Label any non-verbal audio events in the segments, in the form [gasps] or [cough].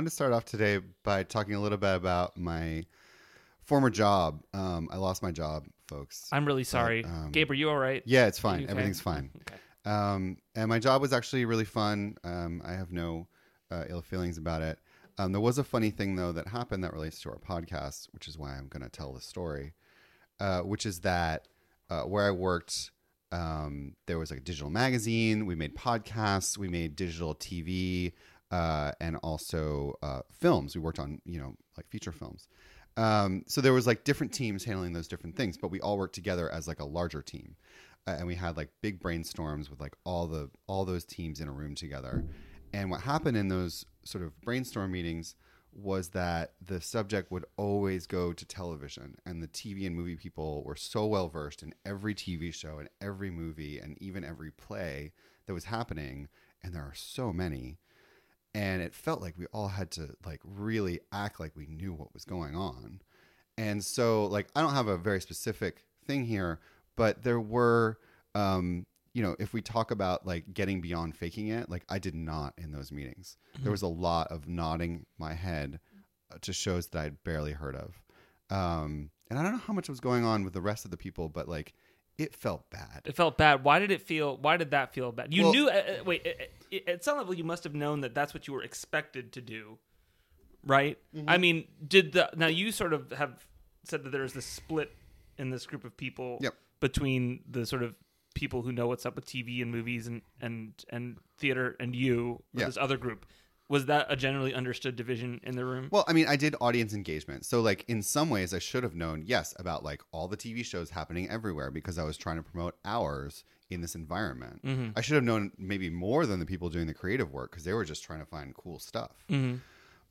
wanted to start off today by talking a little bit about my former job. Um, I lost my job, folks. I'm really sorry. um, Gabe, are you all right? yeah, it's fine. Okay? Everything's fine. [laughs] Okay. Um, and my job was actually really fun. Um, I have no uh, ill feelings about it. Um, there was a funny thing though that happened that relates to our podcast, which is why I'm going to tell the story. Uh, which is that uh, where I worked, um, there was like a digital magazine. We made podcasts. We made digital TV, uh, and also uh, films. We worked on you know like feature films. Um, so there was like different teams handling those different things, but we all worked together as like a larger team uh, and we had like big brainstorms with like all the all those teams in a room together and what happened in those sort of brainstorm meetings was that the subject would always go to television and the tv and movie people were so well versed in every tv show and every movie and even every play that was happening and there are so many and it felt like we all had to like really act like we knew what was going on. And so like i don't have a very specific thing here but there were um you know if we talk about like getting beyond faking it like i did not in those meetings. There was a lot of nodding my head uh, to shows that i'd barely heard of. Um and i don't know how much was going on with the rest of the people but like it felt bad It felt bad. Why did it feel? Why did that feel bad? You Well- knew. Uh, uh, wait, it, it, at some level, you must have known that that's what you were expected to do, right? Mm-hmm. I mean, did the now you sort of have said that there's this split in this group of people Yep. between the sort of people who know what's up with TV and movies and and and theater and you, Yeah. this other group. Was that a generally understood division in the room? Well, I mean, I did audience engagement. So, like, in some ways, I should have known, yes, about like all the TV shows happening everywhere because I was trying to promote ours in this environment. Mm-hmm. I should have known maybe more than the people doing the creative work because they were just trying to find cool stuff. Mm-hmm.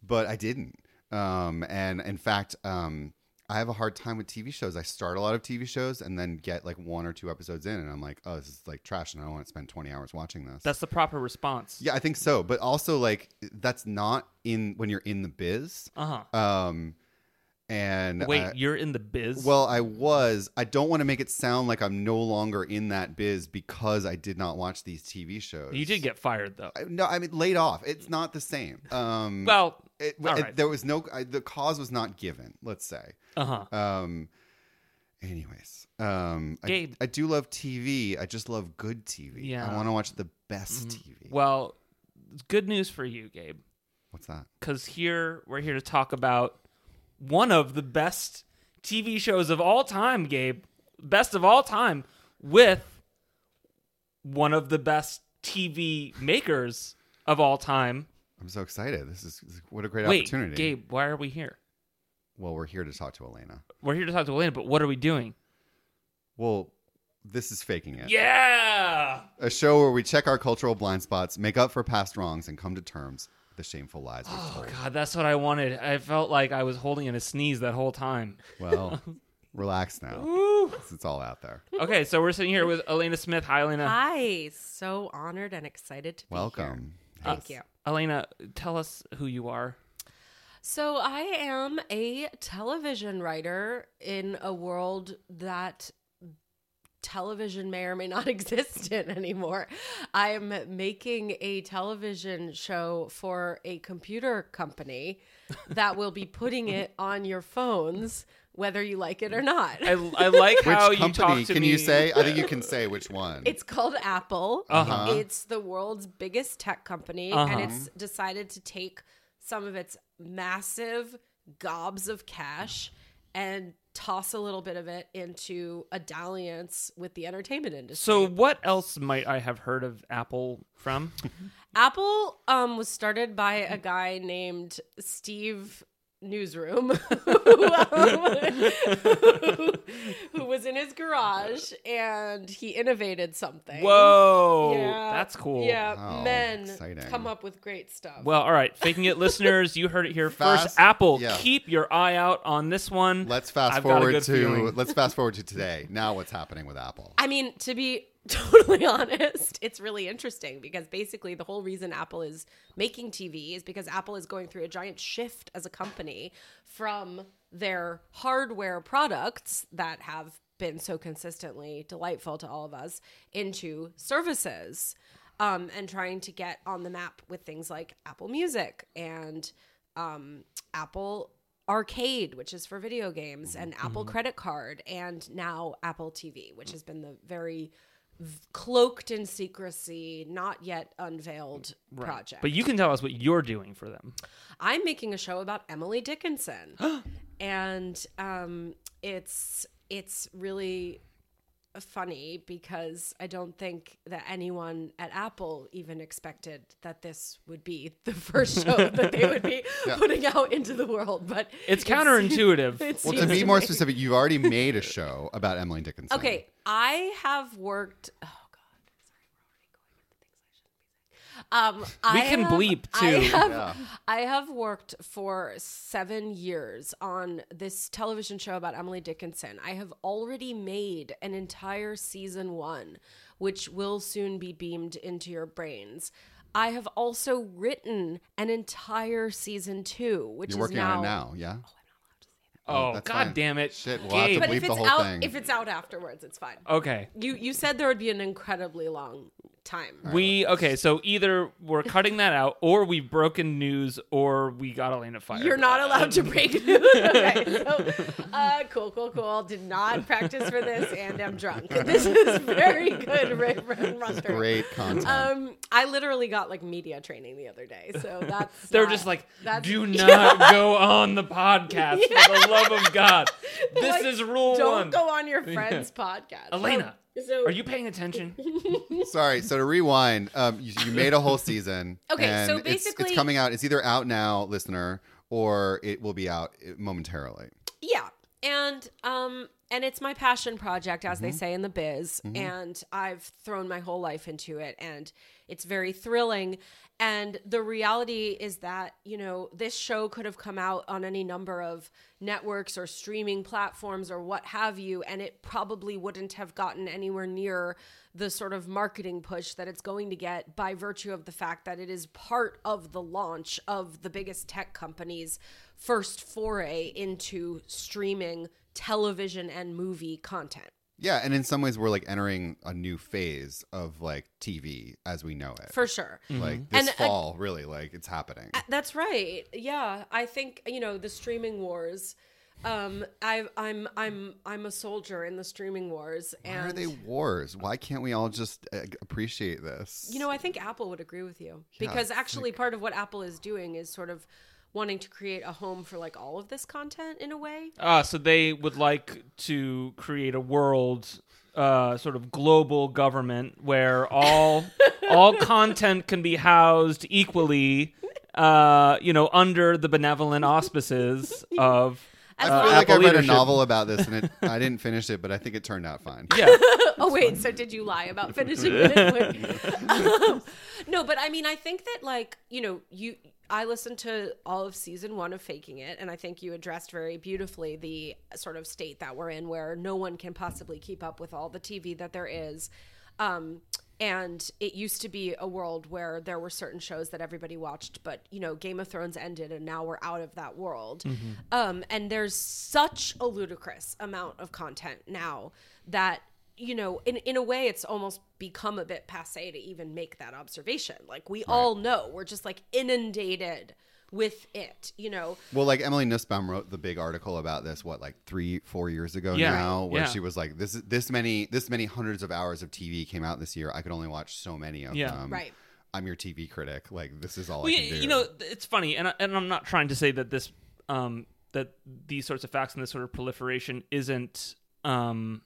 But I didn't. Um, and in fact, um, I have a hard time with TV shows. I start a lot of TV shows and then get like one or two episodes in, and I'm like, oh, this is like trash, and I don't want to spend 20 hours watching this. That's the proper response. yeah, I think so. But also, like, that's not in when you're in the biz. Uh huh. Um, and Wait, uh, you're in the biz. well, I was. I don't want to make it sound like I'm no longer in that biz because I did not watch these TV shows. you did get fired though. I, no, I mean laid off. It's not the same. Um, Well, it, it- right. there was no. I, the cause was not given. Let's say. Uh huh. Um. Anyways, um, I, Gabe. I do love TV. I just love good TV. Yeah. Mm-hmm. I want to watch the best TV. Well, good news for you, Gabe, What's that? because here we're here to talk about one of the best TV shows of all time, Gabe. Best of all time with one of the best TV makers of all time. I'm so excited. This is, this is- what a great Wait, opportunity. Gabe, why are we here? Well, we're here to talk to Elena. We're here to talk to Elena, but what are we doing? Well, this is faking it. Yeah. A show where we check our cultural blind spots, make up for past wrongs, and come to terms with the shameful lies we've Oh told. God, that's what I wanted. I felt like I was holding in a sneeze that whole time. Well, [laughs] relax now. Woo. It's all out there. Okay, so we're sitting here with Elena Smith. Hi, Elena. Hi, so honored and excited to be here. Welcome. Thank you. Elena, tell us who you are. So, I am a television writer in a world that television may or may not [laughs] exist in anymore. I am making a television show for a computer company that will be putting it [laughs] on your phones, whether you like it or not. I, I like [laughs] how Which you talk company to can me. you say? I think you can say which one. It's called Apple. Uh-huh. It's the world's biggest tech company, Uh-huh. and it's decided to take some of its massive gobs of cash and toss a little bit of it into a dalliance with the entertainment industry. So, what else might I have heard of Apple from? [laughs] Apple um, was started by a guy named Steve Newsroom, [laughs] who, um, who, who was in his garage and he innovated something. Whoa, Yeah, that's cool. Yeah, Oh, men exciting. come up with great stuff. Well, all right, faking it, listeners. You heard it here [laughs] Fast- first. Apple, yeah. keep your eye out on this one. let's fast I've forward to feeling. let's fast forward to today. Now, what's happening with Apple? I mean, to be [laughs] totally honest, it's really interesting because basically the whole reason Apple is making TV is because Apple is going through a giant shift as a company from their hardware products that have been so consistently delightful to all of us into services. um, and trying to get on the map with things like Apple Music and um, Apple Arcade, which is for video games, and Apple Credit Card, and now Apple TV, which has been the very cloaked in secrecy, not yet unveiled project. But you can tell us what you're doing for them. I'm making a show about Emily Dickinson, [gasps] and um, it's it's really funny because I don't think that anyone at Apple even expected that this would be [laughs] the first show that they would be [laughs] putting out into the world. But It's counterintuitive. [laughs] it Well, to be more specific, you've already made a show about Emily Dickinson. Okay, I have worked. Oh God, sorry, we're already going into things I shouldn't be saying. Um, We I can have- bleep, I too. have, Yeah. I have worked for seven years on this television show about Emily Dickinson. I have already made an entire season one, which will soon be beamed into your brains. I have also written an entire season two, which You're is working now, on it now, yeah? Oh, that's god fine. damn it. Shit, we'll have to Gabe. But bleep if the it's whole out, thing. if it's out afterwards, it's fine. Okay. You you said there would be an incredibly long time. We okay, so either we're cutting that out, or we've broken news, or we got Elena fired. You're not allowed to break news. [laughs] okay, so uh, cool, cool, cool. Did not practice for this, and I'm drunk. [laughs] This is very good, Ray Runter. Great content. Um, I literally got like media training the other day, so that's They're not- just like, that's do [laughs] not go on the podcast for the love of God. This Like, is rule Don't one. go on your friend's podcast, Elena, So, so are you paying attention? [laughs] Sorry. So to rewind, um, you, you made a whole season. [laughs] Okay, and so it's- it's, basically- coming out. It's either out now, listener, or it will be out uh, momentarily. Yeah. And um and it's my passion project as Mm-hmm. they say in the biz and I've thrown my whole life into it and it's very thrilling and the reality is that, you know, this show could have come out on any number of networks or streaming platforms or what have you and it probably wouldn't have gotten anywhere near the sort of marketing push that it's going to get by virtue of the fact that it is part of the launch of the biggest tech companies first foray into streaming television and movie content. Yeah, and in some ways, we're like entering a new phase of like TV as we know it. For sure. like this And, uh, fall, really, like it's happening. That's right. Yeah, I think, you know, the streaming wars um I I'm I'm I'm a soldier in the streaming wars Why and are they wars? Why can't we all just uh, appreciate this? You know, I think Apple would agree with you Yeah, because it's actually part of what Apple is doing is sort of wanting to create a home for like all of this content in a way. Uh, so they would like to create a world, uh, sort of global government where all [laughs] all content can be housed equally, uh, you know, under the benevolent auspices [laughs] of. I uh, feel like I Apple read a novel about this, and it, [laughs] I didn't finish it, but I think it turned out fine. Yeah, oh wait, so did you lie about finishing it? um, no, but I mean, I think that like you know, you I listened to all of season one of Faking It, and I think you addressed very beautifully the sort of state that we're in, where no one can possibly keep up with all the TV that there is. Um, and it used to be a world where there were certain shows that everybody watched, but you know, Game of Thrones ended, and now we're out of that world. Um, and there's such a ludicrous amount of content now that you know, in in a way, it's almost become a bit passe to even make that observation. Like we all know, we're just like inundated with it. You know, Well, like Emily Nussbaum wrote the big article about this, what, like three, four years ago Yeah. now, where Yeah. she was like, "This, is this many, this many hundreds of hours of TV came out this year. I could only watch so many of Yeah. them. Right. I'm your TV critic. Like, this is all Well, I you, can do. you know, it's funny, and I, and I'm not trying to say that this um, that these sorts of facts and this sort of proliferation isn't um,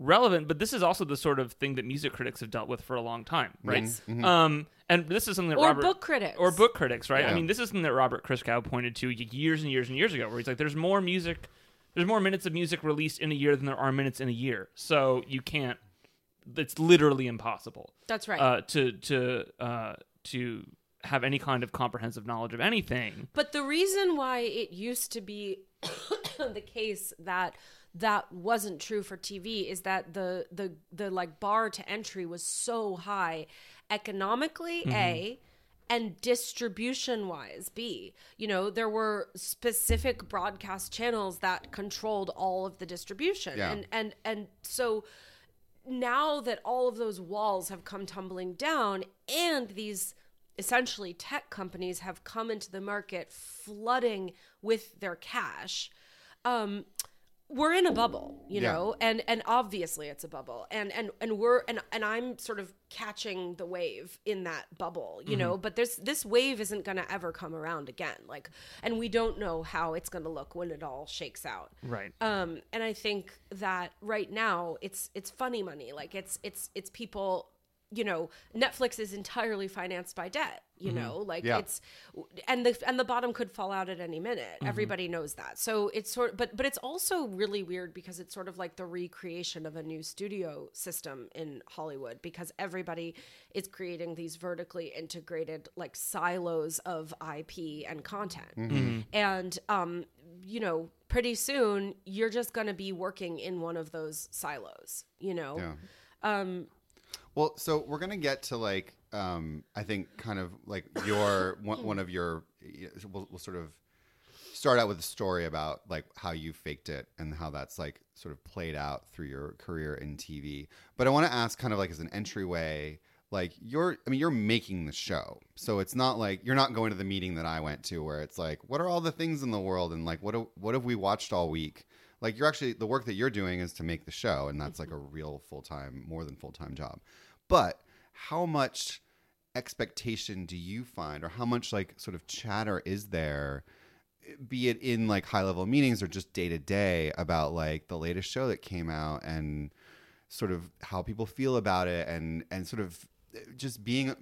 relevant, but this is also the sort of thing that music critics have dealt with for a long time, right? Um, and this is something that or Robert book critics, or book critics, right? I mean, this is something that Robert Christgau pointed to years and years and years ago, where he's like, "There's more music, there's more minutes of music released in a year than there are minutes in a year, so you can't. It's literally impossible." That's right. uh, to to uh, to have any kind of comprehensive knowledge of anything. But the reason why it used to be [coughs] the case that that wasn't true for TV is that the the the like bar to entry was so high economically a and distribution wise b you know there were specific broadcast channels that controlled all of the distribution Yeah. and and and so now that all of those walls have come tumbling down and these essentially tech companies have come into the market flooding with their cash um we're in a bubble you Yeah. know and and obviously it's a bubble. And and and we're and and i'm sort of catching the wave in that bubble you know but there's this wave isn't going to ever come around again. Like and we don't know how it's going to look when it all shakes out. Right. um and i think that right now it's it's funny money. Like it's it's it's people you know netflix is entirely financed by debt you know? Like Yeah. it's and the and the bottom could fall out at any minute. Everybody knows that. So it's sort of, but but it's also really weird because it's sort of like the recreation of a new studio system in hollywood because everybody is creating these vertically integrated like silos of ip and content. And um you know pretty soon you're just going to be working in one of those silos you know? Yeah. um Well, so we're gonna get to like um, I think kind of like your [laughs] one, one of your we'll, we'll sort of start out with a story about like how you faked it and how that's like sort of played out through your career in TV. But I want to ask kind of like as an entryway like you're I mean you're making the show. So it's not like you're not going to the meeting that I went to where it's like what are all the things in the world and like what do, what have we watched all week? Like you're actually the work that you're doing is to make the show and that's like a mm-hmm. real full-time more than full-time job. But how much expectation do you find or how much like sort of chatter is there be it in like high level meetings or just day to day about like the latest show that came out and sort of how people feel about it and and sort of eh, just being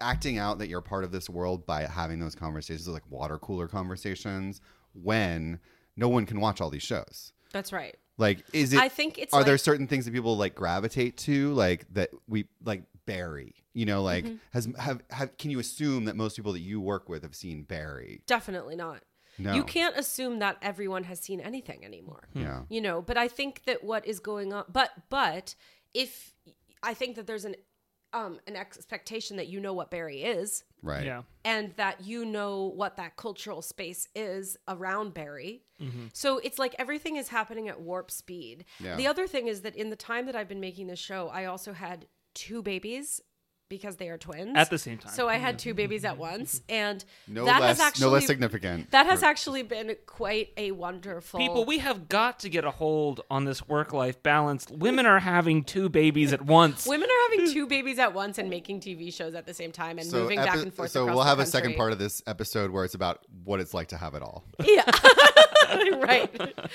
acting out that you're part of this world by having those conversations like water cooler conversations when no one can watch all these shows. That's right. Like is it I think it's are like, there certain things that people like gravitate to like that we like barry you know like Mm-hmm. has have, have can you assume that most people that you work with have seen barry? Definitely not. No. You can't assume that everyone has seen anything anymore. Yeah. You know but i think that what is going on but but if i think that there's an um an expectation that you know what barry is right Yeah. and that you know what that cultural space is around Barry. So it's like everything is happening at warp speed. Yeah. The other thing is that in the time that I've been making this show, I also had two babies because they are twins At the same time. So I had two babies at mm-hmm. once, mm-hmm. and no that less has actually no less significant that has actually been quite a wonderful People, we have got to get a hold on this work life balance. Women are having two babies at once. Women are having two babies at once and making TV shows at the same time and moving back and forth. so we'll have a second part of this episode where it's about what it's like to have it all yeah [laughs] [laughs] right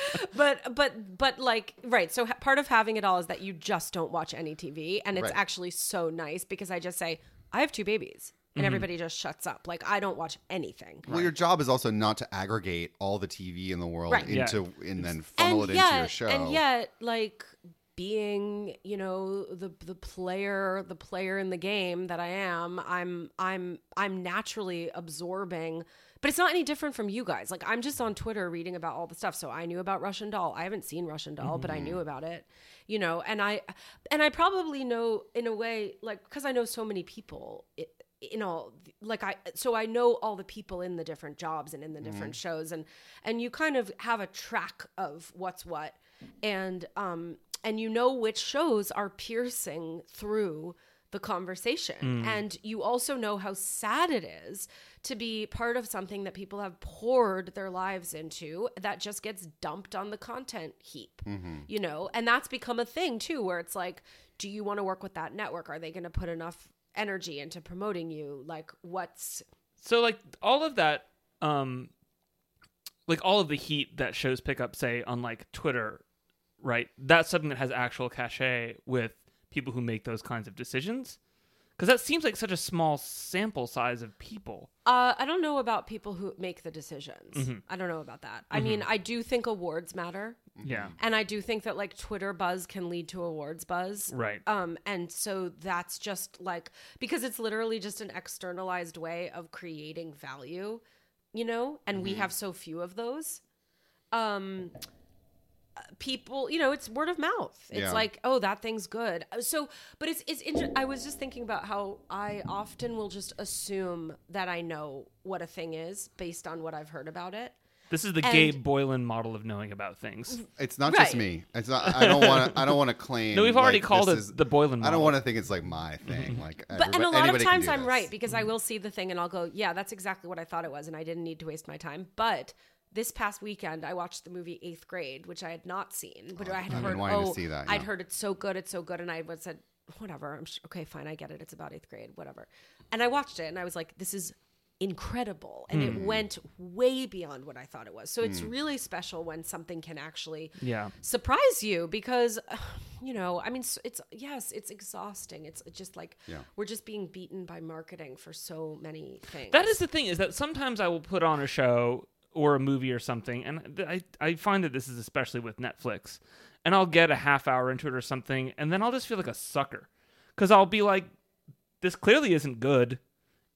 [laughs] but but but like right so part of having it all is that you just don't watch any tv and it's Right. actually so nice because i just say i have two babies and mm-hmm. everybody just shuts up like i don't watch anything well your job is also not to aggregate all the tv in the world Right. Yeah. into and then funnel and it yet, into your show and yet like being you know the the player the player in the game that i am i'm i'm i'm naturally absorbing but it's not any different from you guys. Like i'm just on twitter reading about all the stuff. So i knew about russian doll. I haven't seen russian doll but i knew about it you know and i and i probably know in a way like because i know so many people it, you know like i so i know all the people in the different jobs and in the different shows and and you kind of have a track of what's what. And um and you know which shows are piercing through the conversation. And you also know how sad it is to be part of something that people have poured their lives into that just gets dumped on the content heap you know? And that's become a thing too where it's like do you want to work with that network? Are they going to put enough energy into promoting you? Like what's So like all of that, um, like all of the heat that shows pick up, say on like Twitter, right? That's something that has actual cachet with people who make those kinds of decisions. Because that seems like such a small sample size of people. Uh, I don't know about people who make the decisions. I don't know about that. I mean, I do think awards matter, Yeah. and I do think that like Twitter buzz can lead to awards buzz. Right. Um, and so that's just like because it's literally just an externalized way of creating value, you know, and we have so few of those. Um, people, you know, it's word of mouth. It's Yeah. like, oh, that thing's good. Uh, so, but it's it's. Inter- I was just thinking about how I often will just assume that I know what a thing is based on what I've heard about it. This is the And- Gabe Boylan model of knowing about things. It's not just me. It's not. I don't want to. I don't want to claim. No, we've already like, called this it is- the Boylan I don't want to think it's like my thing. Mm-hmm. Like, But and a lot of times I'm this. right because I will see the thing and I'll go, yeah, that's exactly what I thought it was, and I didn't need to waste my time. But this past weekend, I watched the movie Eighth Grade, which I had not seen, but I had I've been heard. wanting to Oh, see that, I'd heard it's so good, it's so good, and I was said, whatever. I'm sh- okay, fine, I get it. It's about eighth grade, whatever. And I watched it, and I was like, this is incredible, and Hmm. it went way beyond what I thought it was. So it's really special when something can actually Yeah. surprise you because [sighs] you know i mean s- it's yes it's exhausting it's just like Yeah. we're just being beaten by marketing for so many things That is the thing is that sometimes I will put on a show or a movie or something, and I I find that this is especially with Netflix, and I'll get a half hour into it or something, and then I'll just feel like a sucker because I'll be like, this clearly isn't good.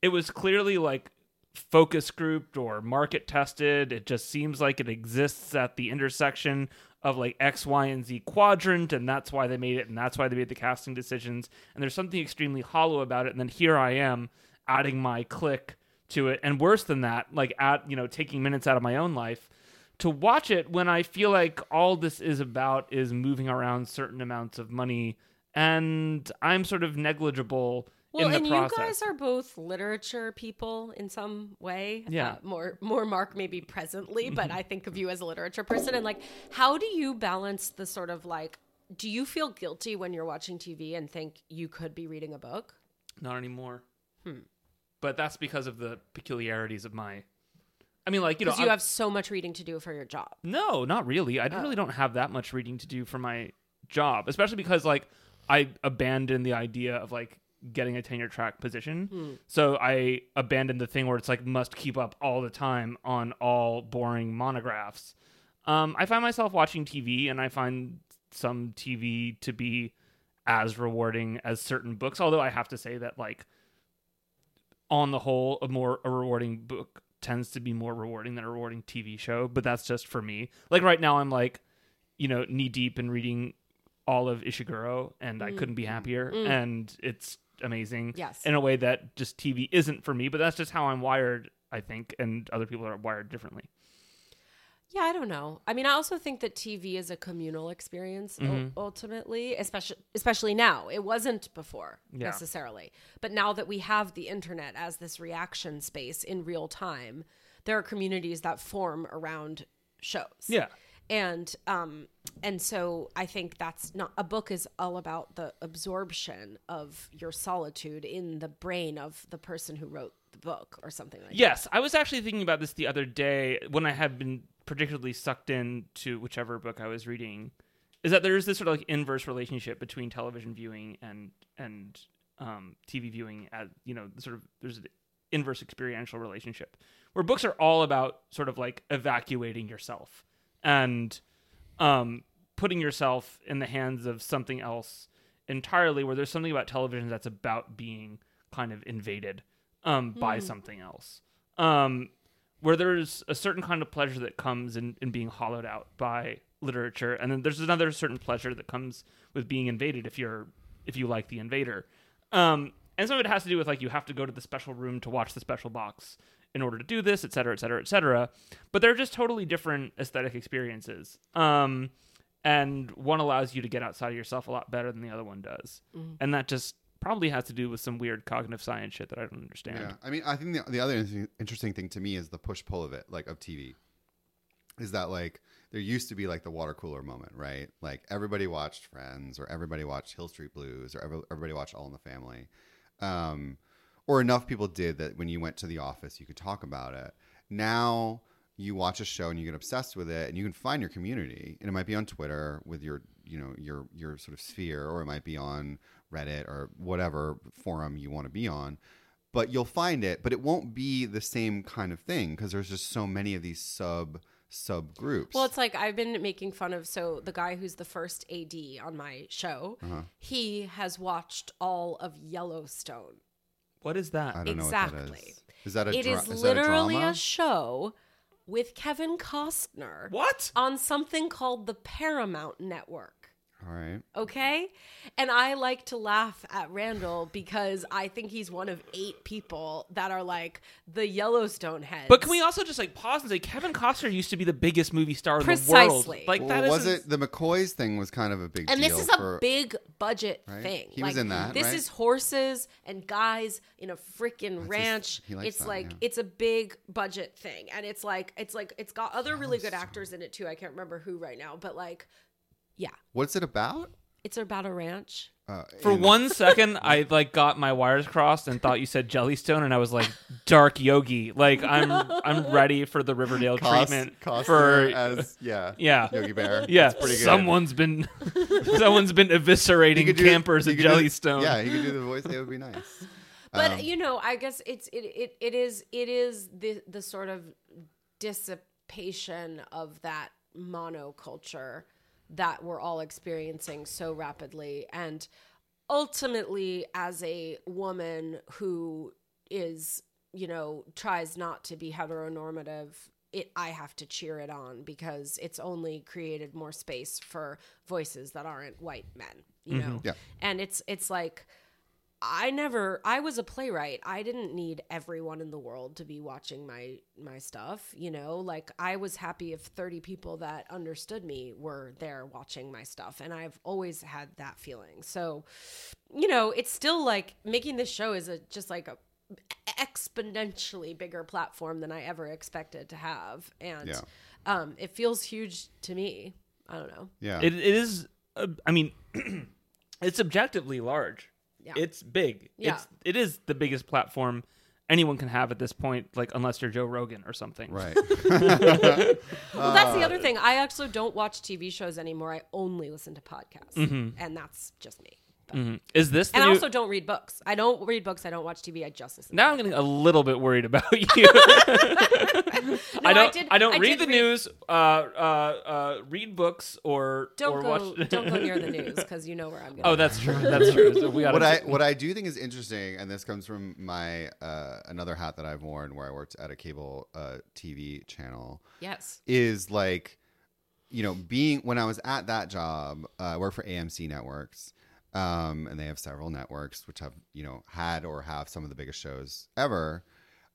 It was clearly like focus grouped or market tested. It just seems like it exists at the intersection of like X, Y, and Z quadrant, and that's why they made it, and that's why they made the casting decisions. And there's something extremely hollow about it. And then here I am adding my click to it, and worse than that, like at you know taking minutes out of my own life to watch it when I feel like all this is about is moving around certain amounts of money, and I'm sort of negligible well in the and process. you guys are both literature people in some way Yeah. Uh, more more mark maybe presently but i think of you as a literature person and like how do you balance the sort of like do you feel guilty when you're watching tv and think you could be reading a book Not anymore. But that's because of the peculiarities of my. I mean, like you know, because you I'm- have so much reading to do for your job no, not really. I really don't have that much reading to do for my job, especially because like I abandoned the idea of like getting a tenure track position. So I abandoned the thing where it's like must keep up all the time on all boring monographs. Um, I find myself watching TV, and I find some TV to be as rewarding as certain books. Although I have to say that like on the whole, a more a rewarding book tends to be more rewarding than a rewarding TV show. But that's just for me. Like right now, I'm like, you know, knee deep in reading all of Ishiguro, and I couldn't be mm-hmm. happier. Mm. And it's amazing, Yes. in a way that just TV isn't for me. But that's just how I'm wired, I think, and other people are wired differently. Yeah, I don't know. I mean, I also think that TV is a communal experience Mm-hmm. ultimately, especially especially now. It wasn't before Yeah. necessarily, but now that we have the internet as this reaction space in real time, there are communities that form around shows. Yeah. and um and so i think that's not a book is all about the absorption of your solitude in the brain of the person who wrote the book or something like that. Yes, I was actually thinking about this the other day when I had been particularly sucked in to whichever book I was reading. Is that there is this sort of like inverse relationship between television viewing and and um, TV viewing? As you know, sort of there's an inverse experiential relationship where books are all about sort of like evacuating yourself and um, putting yourself in the hands of something else entirely. Where there's something about television that's about being kind of invaded um, by something else. Um, where there's a certain kind of pleasure that comes in, in being hollowed out by literature, and then there's another certain pleasure that comes with being invaded if you're if you like the invader. Um, and some of it has to do with like you have to go to the special room to watch the special box in order to do this, et cetera, et cetera, et cetera. But they're just totally different aesthetic experiences. Um, and one allows you to get outside of yourself a lot better than the other one does. And that just probably has to do with some weird cognitive science shit that I don't understand. Yeah, I mean, I think the, the other interesting- thing to me is the push pull of it, like of TV, is that like there used to be like the water cooler moment, right? Like everybody watched Friends, or everybody watched Hill Street Blues, or everybody watched All in the Family, um, or enough people did that when you went to the office, you could talk about it. Now you watch a show and you get obsessed with it, and you can find your community, and it might be on Twitter with your you know your your sort of sphere, or it might be on Reddit or whatever forum you want to be on but you'll find it but it won't be the same kind of thing because there's just so many of these sub subgroups Well, it's like I've been making fun of so the guy who's the first AD on my show, Uh-huh. he has watched all of Yellowstone. What is that? i don't know what that exactly. is is that a, It dra- is is that a literally drama a show with Kevin Costner What? on something called the Paramount Network. All right. Okay. And I like to laugh at Randall because I think he's one of eight people that are like the Yellowstone heads. But can we also just like pause and say Kevin Costner used to be the biggest movie star in the world? Precisely. Like Well, that was isn't- it the McCoys thing was kind of a big and deal this is a for, big budget Right? thing. He was in that, This right? is horses and guys in a freaking his- ranch. he likes it's that, like yeah. it's a big budget thing, and it's like it's like it's got other really good actors in it too. I can't remember who right now, but like, yeah, What's it about? it's about a ranch. Uh, For in- one [laughs] second, I like got my wires crossed and thought you said Jellystone, and I was like, [laughs] "Dark Yogi." Like I'm, [laughs] I'm ready for the Riverdale Cos- treatment Costner for as yeah yeah, Yogi Bear. yeah. That's pretty good. Someone's been, someone's been He eviscerating could do- campers he at could do- Jellystone. Yeah, he could do the voice. It would be nice. But Um, you know, I guess it's it, it it is it is the the sort of dissipation of that monoculture that we're all experiencing so rapidly. And ultimately as a woman who is you know tries not to be heteronormative it I have to cheer it on because it's only created more space for voices that aren't white men you mm-hmm. know? Yeah. and it's it's like I never I was a playwright. I didn't need everyone in the world to be watching my my stuff, you know? Like I was happy if 30 people that understood me were there watching my stuff and I've always had that feeling. So, you know, it's still like making this show is a just like a exponentially bigger platform than I ever expected to have and Yeah. um it feels huge to me. I don't know. yeah, It, it is. Uh, I mean, [clears throat] it's objectively large. Yeah. It's big. Yeah. It's it is the biggest platform anyone can have at this point. Like unless you're Joe Rogan or something. right. [laughs] Well, that's Uh, the other thing. I actually don't watch TV shows anymore. I only listen to podcasts, and that's just me. But- Mhm. Is this the And I new? also don't read books. I don't read books. I don't watch TV. I just listen. now I'm getting a little bit worried about [laughs] you. [laughs] I I don't. did- I don't I read the read- news. Uh, uh, uh, read books or don't or go. watch. don't go near the [laughs] news because you know where I'm going. oh, that's true. That's true. So we gotta what I what I do think is interesting, and this comes from my uh, another hat that I've worn, where I worked at a cable uh, TV channel, yes. is like, you know, being when I was at that job, uh, I worked for AMC Networks, um, and they have several networks which have you know had or have some of the biggest shows ever,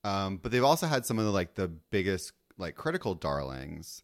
um, but they've also had some of the like the biggest like critical darlings,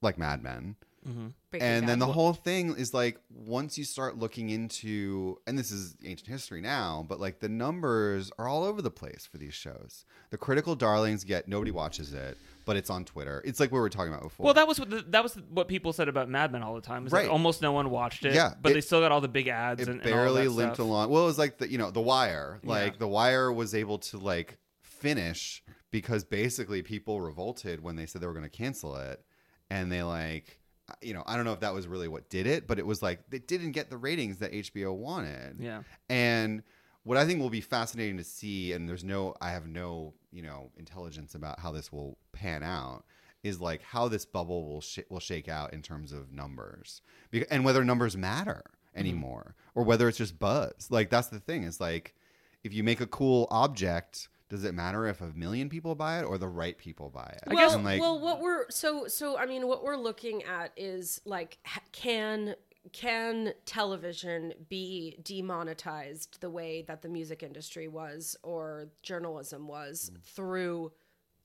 like Mad Men Mm-hmm. Breaking and then the whole thing is like once you start looking into and this is ancient history now but like the numbers are all over the place for these shows the critical darlings get nobody watches it but it's on twitter it's like we were talking about before Well, that was what the, that was what people said about Mad Men all the time. Is Right. that almost no one watched it. Yeah, but it- they still got all the big ads it and, and all barely that limped stuff. along well it was like the you know the wire like Yeah. the wire was able to like finish because basically people revolted when they said they were going to cancel it and they like you know i don't know if that was really what did it but it was like they didn't get the ratings that hbo wanted Yeah. And what I think will be fascinating to see, and there's no, I have no, you know, intelligence about how this will pan out, is like how this bubble will sh- will shake out in terms of numbers, Bec- and whether numbers matter mm-hmm. anymore, or whether it's just buzz. Like that's the thing. Is like if you make a cool object, does it matter if a million people buy it or the right people buy it? well, And, like, well, what we're so so. I mean, what we're looking at is like, can can television be demonetized the way that the music industry was or journalism was Mm. through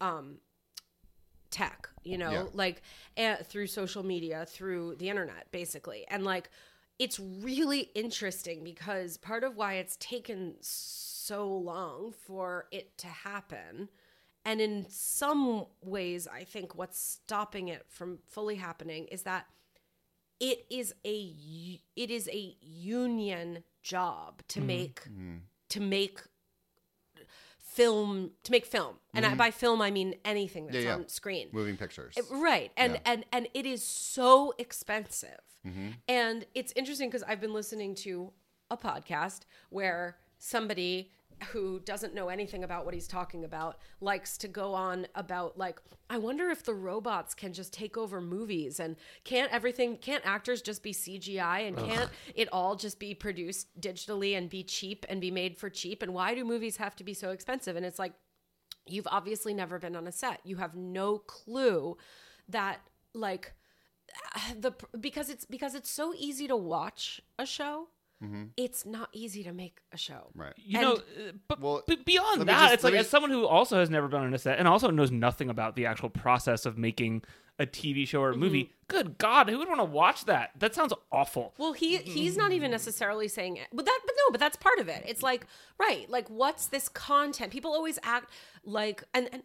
um tech you know Yeah. like uh, through social media through the internet basically and like it's really interesting because part of why it's taken so long for it to happen and in some ways i think what's stopping it from fully happening is that it is a it is a union job to mm. make mm. to make film to make film and I, mm-hmm. by film i mean anything that's Yeah, yeah. on screen moving pictures. right and Yeah. and and it is so expensive Mm-hmm. and it's interesting because i've been listening to a podcast where somebody who doesn't know anything about what he's talking about likes to go on about like i wonder if the robots can just take over movies and can't everything can't actors just be cgi and can't it all just be produced digitally and be cheap and be made for cheap and why do movies have to be so expensive and it's like you've obviously never been on a set. You have no clue that like [sighs] the because it's because it's so easy to watch a show. It's not easy to make a show. Right. You And- know, uh, but, Well, but beyond that, just- it's like me as someone who also has never been on a set and also knows nothing about the actual process of making a TV show or a Mm-hmm. movie. Good God, who would want to watch that? That sounds awful. Well, he he's not even necessarily saying it, but that but no, but that's part of it. It's like right, like what's this content? People always act like and and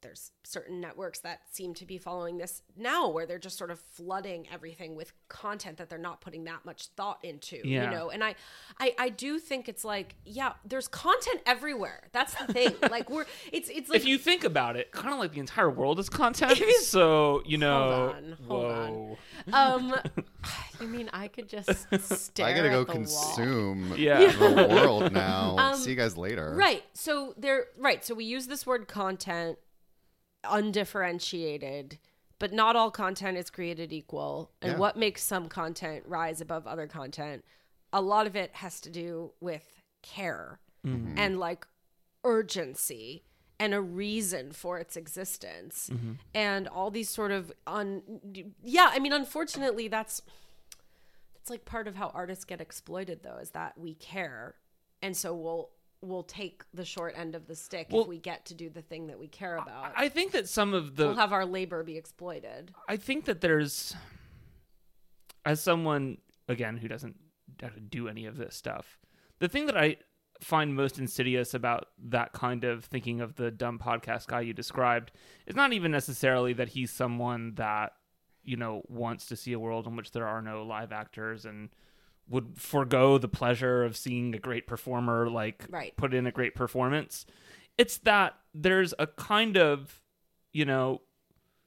there's certain networks that seem to be following this now where they're just sort of flooding everything with content that they're not putting that much thought into Yeah. you know and I, I i do think it's like yeah there's content everywhere that's the thing [laughs] like we're it's it's like if you think about it, kind of like the entire world is content. you- so you know, hold on, hold on. [laughs] um [sighs] you mean i could just [laughs] stare I gotta go at the wall? consume Yeah. the world now. Um, See you guys later. Right. So there right. So we use this word content undifferentiated, but not all content is created equal. And Yeah. what makes some content rise above other content? A lot of it has to do with care mm-hmm. and like urgency and a reason for its existence. Mm-hmm. And all these sort of un yeah, I mean unfortunately that's it's like part of how artists get exploited though is that we care and so we'll we'll take the short end of the stick Well- if we get to do the thing that we care about. I think that some of the we'll have our labor be exploited. I think that there's, as someone again who doesn't do any of this stuff, the thing that I find most insidious about that kind of thinking of the dumb podcast guy you described is not even necessarily that he's someone that you know wants to see a world in which there are no live actors and would forego the pleasure of seeing a great performer like Right. put in a great performance. It's that there's a kind of, you know,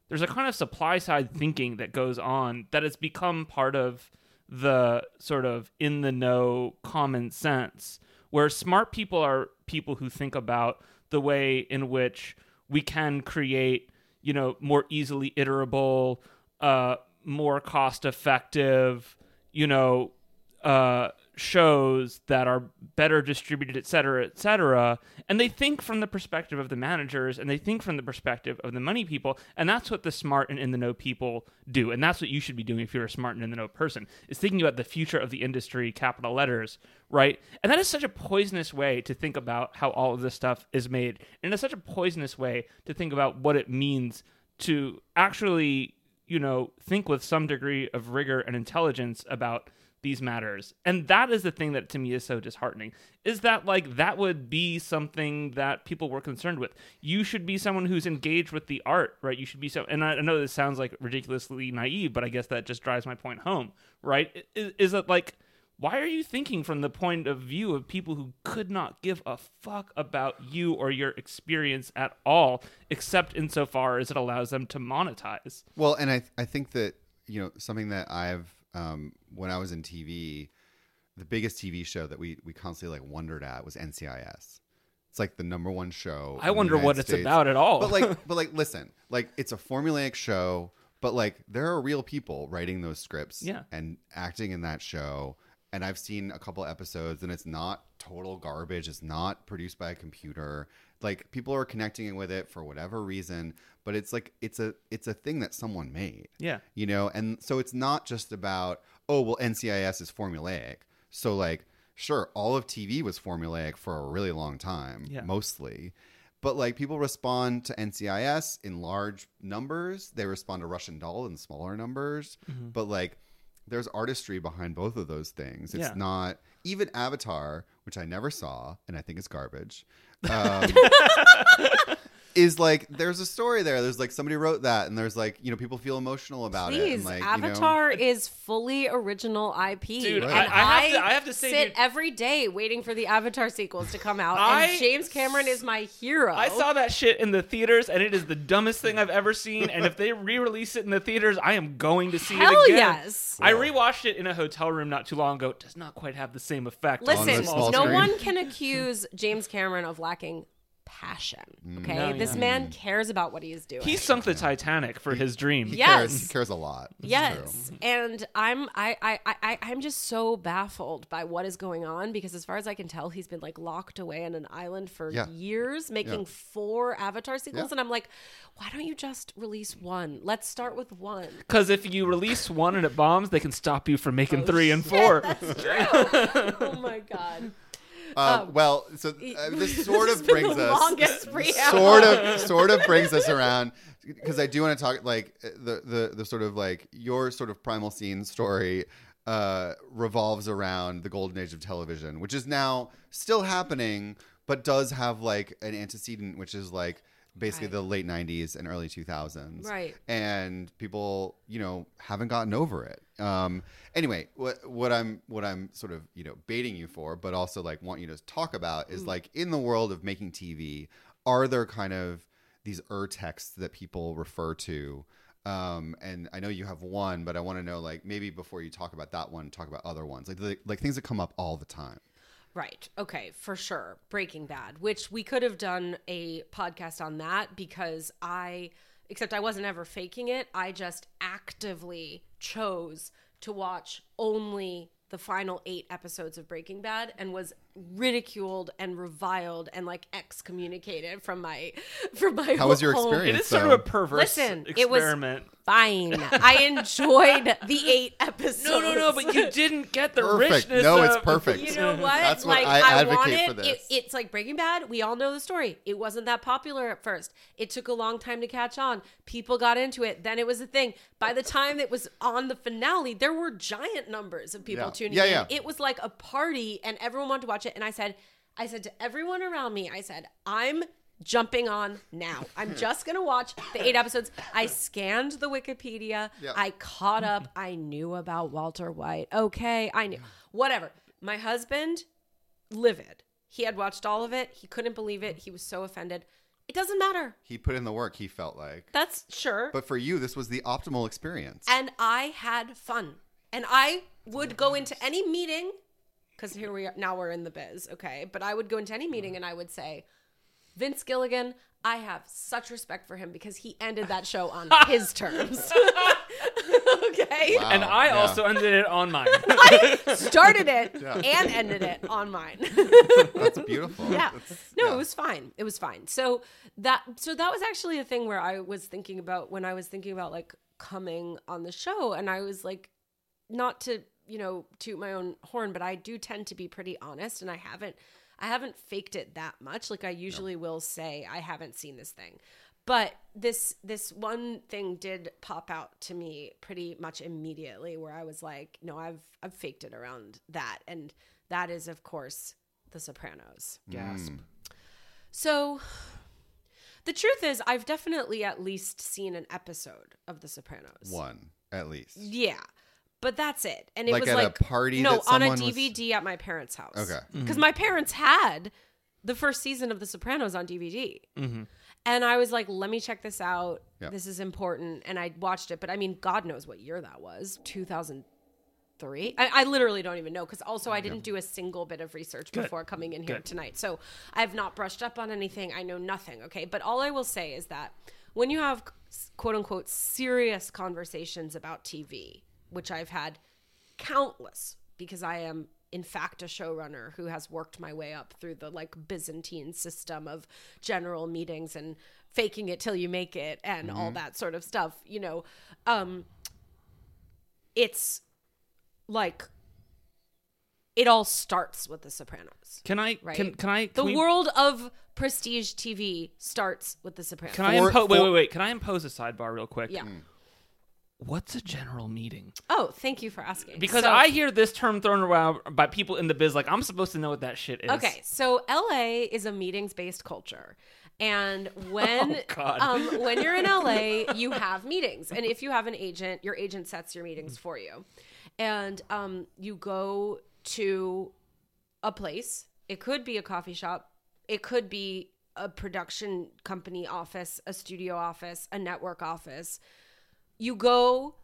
there's a kind of supply side thinking that goes on that has become part of the sort of in the know common sense where smart people are people who think about the way in which we can create you know more easily iterable uh more cost effective you know uh shows that are better distributed et cetera et cetera and they think from the perspective of the managers and they think from the perspective of the money people and that's what the smart and in the know people do and that's what you should be doing if you're a smart and in the know person is thinking about the future of the industry capital letters right? And that is such a poisonous way to think about how all of this stuff is made and it's such a poisonous way to think about what it means to actually you know think with some degree of rigor and intelligence about these matters. And that is the thing that to me is so disheartening is that like that would be something that people were concerned with. You should be someone who's engaged with the art right? You should be so and i, know this sounds like ridiculously naive but i guess that just drives my point home right? Is, is that like why are you thinking from the point of view of people who could not give a fuck about you or your experience at all except insofar as it allows them to monetize? Well, and I I think that you know something that I've um, when I was in TV, the biggest TV show that we we constantly like wondered at was NCIS. It's like the number one show. i wonder what United it's about at all But like, [laughs] but like, listen, like it's a formulaic show, but like there are real people writing those scripts, Yeah. and acting in that show. And I've seen a couple episodes, and it's not total garbage. It's not produced by a computer. Like people are connecting with it for whatever reason, but it's like it's a it's a thing that someone made. Yeah. You know and so it's not just about oh well ncis is formulaic. So like sure all of tv was formulaic for a really long time Yeah. mostly. But like people respond to ncis in large numbers. They respond to russian doll in smaller numbers. Mm-hmm. but like there's artistry behind both of those things. It's Yeah. not even avatar which i never saw and i think is garbage um, [laughs] is like there's a story there. There's like somebody wrote that, and there's like you know people feel emotional about it. Please, And like, you know- Avatar is fully original IP. Dude, and I- I have to- I have to say, sit dude- every day waiting for the Avatar sequels to come out. I- and James Cameron is my hero. I saw that shit in the theaters, and it is the dumbest thing I've ever seen. And if they re-release it in the theaters, I am going to see Hell it again. yes. I rewatched it in a hotel room not too long ago. It does not quite have the same effect. on Listen, the small small no screen. one [laughs] can accuse James Cameron of lacking passion. Mm. Okay, No, this yeah. man cares about what he is doing. He sunk the Titanic for his dream. He Yes. cares. He cares a lot. It's Yes, and I'm I, I I I'm just so baffled by what is going on because as far as I can tell, he's been like locked away on an island for Yeah. years, making four Avatar sequels, Yeah. and I'm like, why don't you just release one? Let's start with one. Because if you release one and it bombs, they can stop you from making Oh, three and shit, four. That's true. [laughs] oh my god. Uh, well, so uh, this [laughs] [laughs] sort of brings us sort of sort of brings us around because I do want to talk like the the the sort of like your sort of primal scene story uh, revolves around the golden age of television, which is now still happening, but does have like an antecedent, which is like basically Right. the late 90s and early 2000s Right. and people you know haven't gotten over it um anyway what what i'm what i'm sort of you know baiting you for but also like want you to talk about is like in the world of making tv are there kind of these ur texts that people refer to um and i know you have one but i want to know like maybe before you talk about that one talk about other ones like the, like things that come up all the time Right. Okay, for sure. Breaking Bad, which we could have done a podcast on that because I, except I wasn't ever faking it. I just actively chose to watch only the final eight episodes of Breaking Bad and was ridiculed and reviled and like excommunicated from my from my How was your home. experience? It is sort of a perverse Listen, it was- experiment. Fine. I enjoyed the eight episodes. [laughs] No, no, no, but you didn't get the Perfect. richness. No, it's of- perfect. You know what? That's what like I advocate wanted, for this. It, it's like Breaking Bad. We all know the story. It wasn't that popular at first. It took a long time to catch on. People got into it. Then it was a thing. By the time it was on the finale, there were giant numbers of people Yeah. tuning Yeah, in. yeah. It was like a party, and everyone wanted to watch it. And I said, I said to everyone around me, I said, I'm jumping on now. I'm [laughs] just gonna watch the eight episodes. I scanned the Wikipedia. Yeah. I caught up. I knew about Walter White. Okay, I knew. Whatever. My husband, livid. He had watched all of it. He couldn't believe it. He was so offended. It doesn't matter. he put in the work he felt like That's sure. but for you this was the optimal experience and I had fun. And I would go into any meeting because here we are now we're in the biz, okay? But I would go into any meeting and I would say, Vince Gilligan, I have such respect for him because he ended that show on [laughs] his terms. [laughs] okay? Wow. and I Yeah. also ended it on mine. [laughs] I started it Yeah. and ended it on mine. that's beautiful yeah That's- no yeah. it was fine it was fine so that so that was actually a thing where i was thinking about when i was thinking about like coming on the show and i was like not to you know toot my own horn but i do tend to be pretty honest and i haven't i haven't faked it that much like i usually will say i haven't seen this thing but this this one thing did pop out to me pretty much immediately where i was like no i've i've faked it around that and that is of course the sopranos Gasp. Mm. so the truth is I've definitely at least seen an episode of The Sopranos. one at least Yeah. But that's it. And it Like was at a party No, that on a someone was- DVD at my parents' house. Okay. Because my parents had the first season of The Sopranos on DVD. Mm-hmm. And I was like, let me check this out. Yeah. This is important. And I watched it. But I mean, God knows what year that was 2003. I, I literally don't even know because also I didn't do a single bit of research before coming in here Good. tonight. So I have not brushed up on anything. I know nothing. Okay. But all I will say is that when you have quote unquote serious conversations about TV, which I've had countless because I am in fact a showrunner who has worked my way up through the like Byzantine system of general meetings and faking it till you make it and all that sort of stuff, you know. Um it's like it all starts with the Sopranos. Can I? Right. Can can I? The we- world of prestige TV starts with the Sopranos. Can I For- impose? Wait, wait, wait. Can I impose a sidebar real quick? yeah. What's a general meeting? Oh, thank you for asking. Because So- I hear this term thrown around by people in the biz like I'm supposed to know what that shit is. Okay, so LA is a meetings based culture. And when [laughs] Oh, um, when you're in LA, you have meetings. And if you have an agent, your agent sets your meetings for you. And um, you go to a place. It could be a coffee shop. It could be a production company office, a studio office, a network office. You go,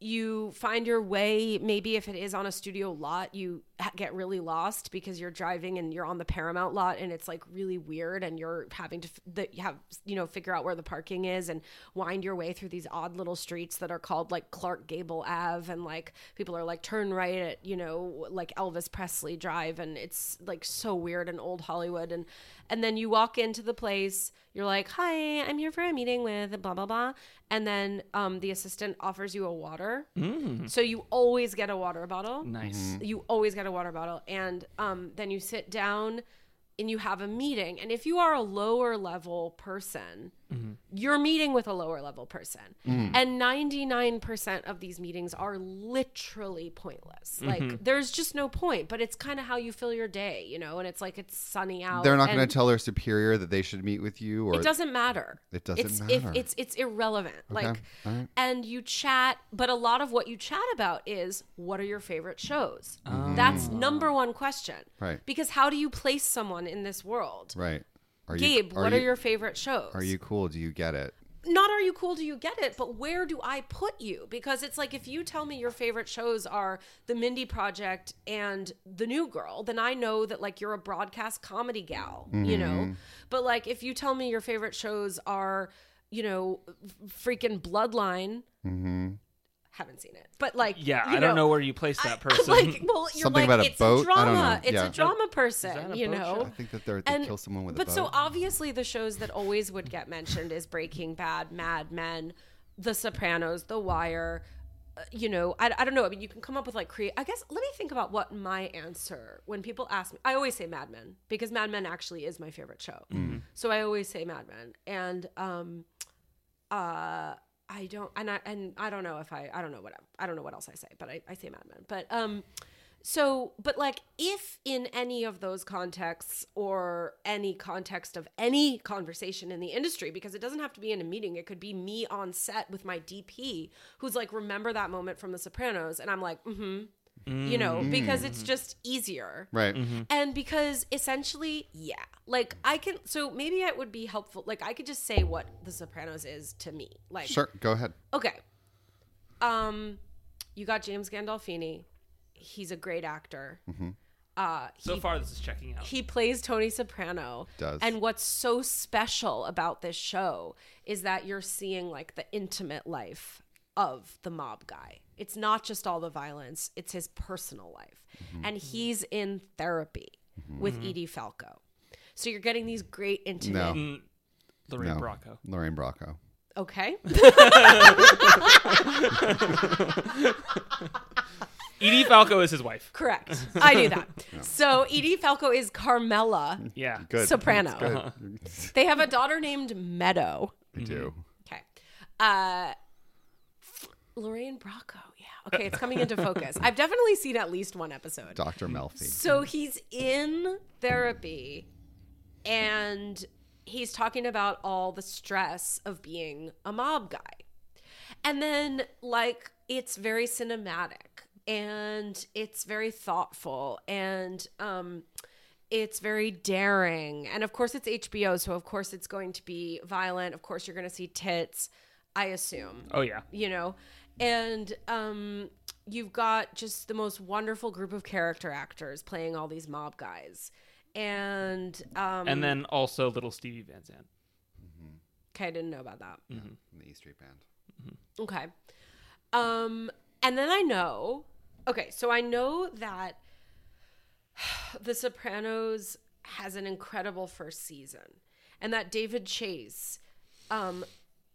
you find your way. Maybe if it is on a studio lot you get really lost because you're driving and you're on the paramount lot and it's like really weird and you're having to you have you know figure out where the parking is and wind your way through these odd little streets that are called like clark gable ave and like people are like turn right at you know like elvis presley drive and it's like so weird and old hollywood and and then you walk into the place you're like hi i'm here for a meeting with blah blah blah and then um, the assistant offers you a water. So you always get a water bottle. Nice. you always get a water bottle and um, then you sit down and you have a meeting. And if you are a lower level person Mm-hmm. you're meeting with a lower level person. Mm-hmm. And 99% of these meetings are literally pointless. Mm-hmm. Like there's just no point but it's kind of how you fill your day you know and it's like it's sunny out They're not going to tell their superior that they should meet with you, or it doesn't matter. It doesn't it's, matter. If, it's it's irrelevant. Like all right. and you chat but a lot of what you chat about is what are your favorite shows? Mm-hmm. that's number one question. Right. because how do you place someone in this world? Right. Are gabe you, what you, are your favorite shows Are you cool? Do you get it? not are you cool do you get it but where do i put you because it's like if you tell me your favorite shows are the mindy project and the new girl then i know that like you're a broadcast comedy gal you know Mm-hmm. but like if you tell me your favorite shows are you know freaking bloodline haven't seen it but like Yeah, you I don't know where you place that I- [laughs] person. like well you're Something like about a it's boat? a I don't drama know. it's Yeah. a drama person a you know show? I think that they're, they and- kill someone with a but boat. so obviously the shows that always would get mentioned is Breaking Bad, Mad Men, The Sopranos, The Wire. uh, You know, I, I don't know. I mean, you can come up with like create. I guess let me think about what my answer when people ask me. I always say Mad Men because Mad Men actually is my favorite show. So I always say Mad Men, and um, uh, I don't, and I and I don't know if I, I don't know what I, I don't know what else I say, but I, I say Mad Men. But um, so, but like, if in any of those contexts or any context of any conversation in the industry, because it doesn't have to be in a meeting, it could be me on set with my DP who's like, remember that moment from The Sopranos? And I'm like, mm hmm. You know, because it's just easier. right. And because essentially, yeah, like I can, so maybe it would be helpful. Like I could just say what The Sopranos is to me. Like, Sure. Go ahead. okay um you got james gandolfini he's a great actor uh so far, this is checking out. he plays tony soprano Does. and what's so special about this show is that you're seeing like the intimate life of the mob guy it's not just all the violence it's his personal life and he's in therapy with edie falco so you're getting these great intimate No. Mm, Lorraine No. Bracco. Lorraine Bracco. okay [laughs] [laughs] Edie Falco is his wife. correct i knew that [laughs] so edie falco is carmela Yeah. Good. Soprano. Good. They have a daughter named Meadow. I do. Okay. Uh Lorraine Bracco. Yeah. Okay, it's coming into focus. I've definitely seen at least one episode. Dr. Melfi. So he's in therapy and he's talking about all the stress of being a mob guy. And then, like, it's very cinematic and it's very thoughtful and, um, it's very daring. And of course, it's HBO. So, of course, it's going to be violent. Of course, you're going to see tits, I assume Oh yeah. you know and um you've got just the most wonderful group of character actors playing all these mob guys. And um And then also little Stevie Van Zandt. okay i didn't know about that. From the E Street Band. okay. Um and then i know okay so i know that [sighs] the sopranos has an incredible first season and that david chase um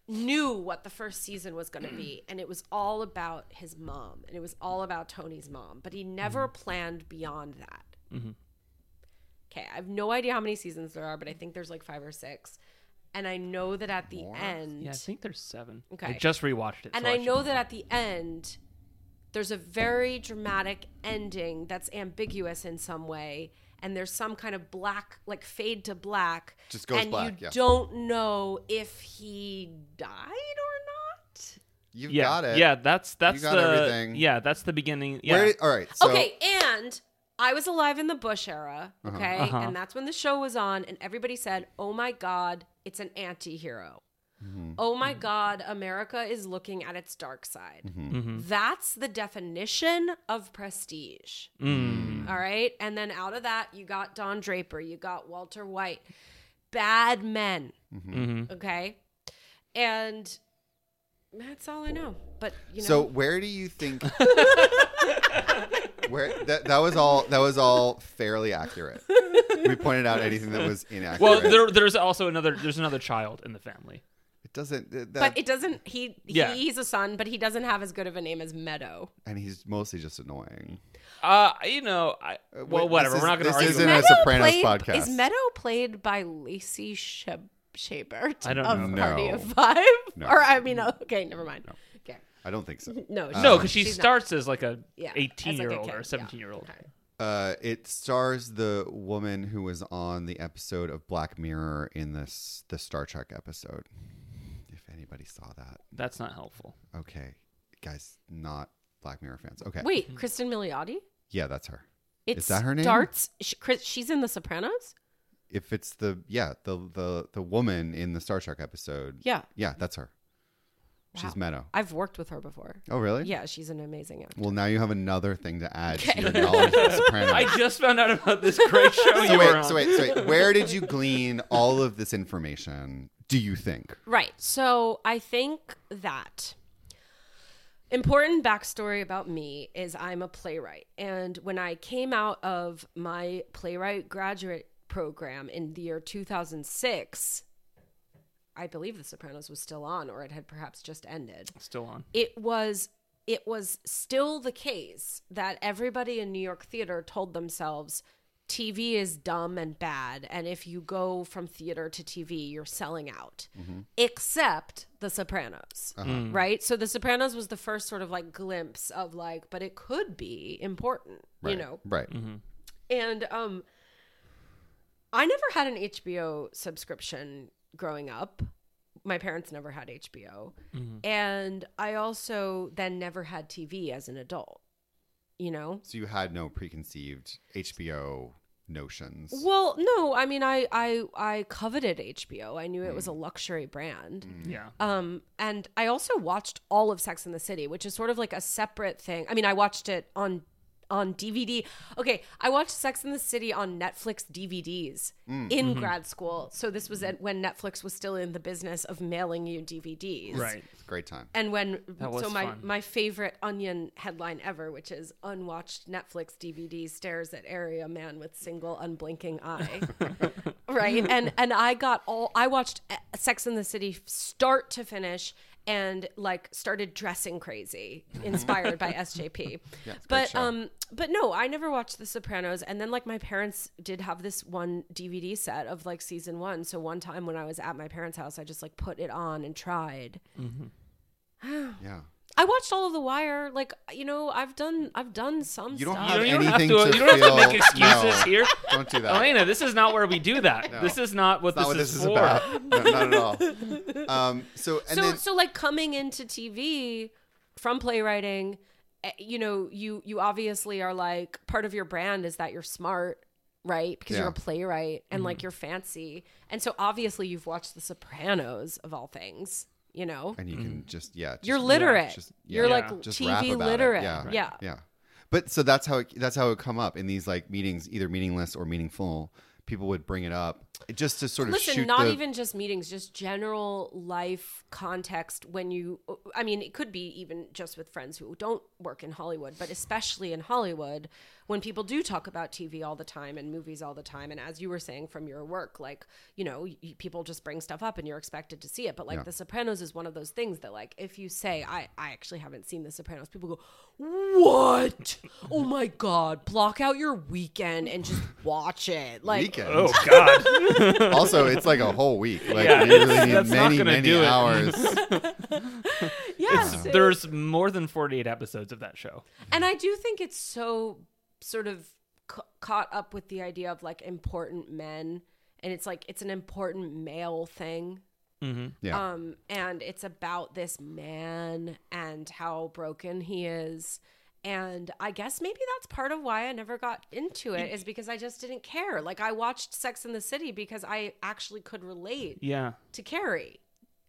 knew what the first season was going to be [clears throat] and it was all about his mom and it was all about tony's mom but he never mm-hmm. planned beyond that. Mm-hmm. Okay i have no idea how many seasons there are but i think there's like five or six and i know that at the end Yeah, I think there's seven. okay. I just rewatched it. and so I should know that at the end, there's a very dramatic ending that's ambiguous in some way, and there's some kind of black, like fade to black. Just goes and black, you yeah. don't know if he died or not. You've yeah, got it. Yeah, that's that's got the everything. yeah, that's the beginning. Yeah. Where, all right. So, okay, and I was alive in the Bush era, Uh-huh. okay, Uh-huh. and that's when the show was on, and everybody said, "Oh my God, it's an anti-hero." Oh my God, America is looking at its dark side. Mm-hmm. That's the definition of prestige. Mm. All right. And then out of that, you got Don Draper, you got Walter White, bad men. Mm-hmm. Okay. And that's all I know. But, you know. So where do you think? [laughs] [laughs] where that that was all that was all fairly accurate. We pointed out anything that was inaccurate. Well, there, there's also another. There's another child in the family. It doesn't. That, but it doesn't, he, Yeah. he's a son, but he doesn't have as good of a name as Meadow. and he's mostly just annoying. Uh, you know, I, Uh, well, wait, whatever. this We're not going to this argue. isn't about a Sopranos played, podcast. Is Meadow played by Lacey Sheb- Chabert I don't of know. Party No. of Five? No. Or, I mean, okay, never mind. Okay. I don't think so. No, it. No, Um, because she she's not. starts as like a Yeah, as 18 like a year old kid, or yeah. a 17 year old. Uh, it stars the woman who was on the episode of Black Mirror in this the Star Trek episode. If anybody saw that, That's not helpful. okay, guys, not Black Mirror fans. Okay, Wait, Cristin Milioti? yeah, that's her. It Is that her name? Starts. Sh- Chris, she's in The Sopranos. If it's the yeah the the the woman in the Star Trek episode, Yeah, yeah, that's her. She's Wow. Meadow. I've worked with her before. Oh, really? Yeah, she's an amazing actor. Well, now you have another thing to add to Okay. your knowledge of The Sopranos. [laughs] I just found out about this great show so you were wait, on. so wait, so wait. Where did you glean all of this information? Do you think? Right. So I think that important backstory about me is I'm a playwright. And when I came out of my playwright graduate program in the year 2006, I believe The Sopranos was still on, or it had perhaps just ended. Still on. It was. It was still the case that everybody in New York theater told themselves TV is dumb and bad. And if you go from theater to TV, you're selling out, mm-hmm. except The Sopranos, uh-huh. mm. right? So The Sopranos was the first sort of like glimpse of like, but it could be important, you know? Right. know? Right. Mm-hmm. And um, I never had an HBO subscription growing up. My parents never had HBO. Mm-hmm. And I also then never had TV as an adult, you know? So you had no preconceived HBO notions. Well, no, I mean I I I coveted HBO. I knew it was a luxury brand. Yeah. Um and I also watched all of Sex in the City, which is sort of like a separate thing. I mean, I watched it on on DVD. Okay, I watched Sex in the City on Netflix DVDs in grad school. So this was at, when Netflix was still in the business of mailing you DVDs. Right. It's a great time. And when That was so my fun. my favorite Onion headline ever, which is unwatched Netflix DVD stares at area man with single unblinking eye, [laughs] right? And and I got all I watched uh, Sex in the City start to finish and like started dressing crazy, [laughs] inspired by SJP. [laughs] Yeah, it's a great but um, but no, I never watched The Sopranos. And then like my parents did have this one DVD set of like season one. So one time when I was at my parents' house, I just like put it on and tried. [sighs] Yeah. I watched all of The Wire. Like you know, I've done I've done some. You don't stuff. have you don't have anything to. to you don't have to make excuses no. here. Don't do that. Elena, this is not where we do that. No. This is not what, That's not this, this is is for. about. No, not at all. [laughs] Um, so and so then so like coming into TV from playwriting, eh, you know, you you obviously are like part of your brand is that you're smart, right? Because you're a playwright and like you're fancy, and so obviously you've watched The Sopranos of all things, you know. and you can mm. just yeah. Just, You're literate. just- You're yeah, like just TV literate. Yeah. Yeah. Yeah. But so that's how it, that's how it would come up in these like meetings, either meaningless or meaningful. People would bring it up just to sort of Listen, shoot not the, even just meetings, just general life context when you I mean, it could be even just with friends who don't work in Hollywood, but especially in Hollywood when people do talk about TV all the time and movies all the time and as you were saying from your work, like, you know, y- people just bring stuff up and you're expected to see it, but like Yeah. The Sopranos is one of those things that like if you say I I actually haven't seen The Sopranos, people go, "What? oh my god, block out your weekend and just watch it." Like weekend. Oh [laughs] God. [laughs] also, it's like a whole week. Like Yeah, you really need many, many do it. hours. [laughs] yes. There's more than 48 episodes of that show. And I do think it's so sort of ca- caught up with the idea of like important men, and it's like it's an important male thing. Yeah. Um, and it's about this man and how broken he is. And I guess maybe that's part of why I never got into it is because I just didn't care. Like I watched Sex in the City because I actually could relate Yeah. to Carrie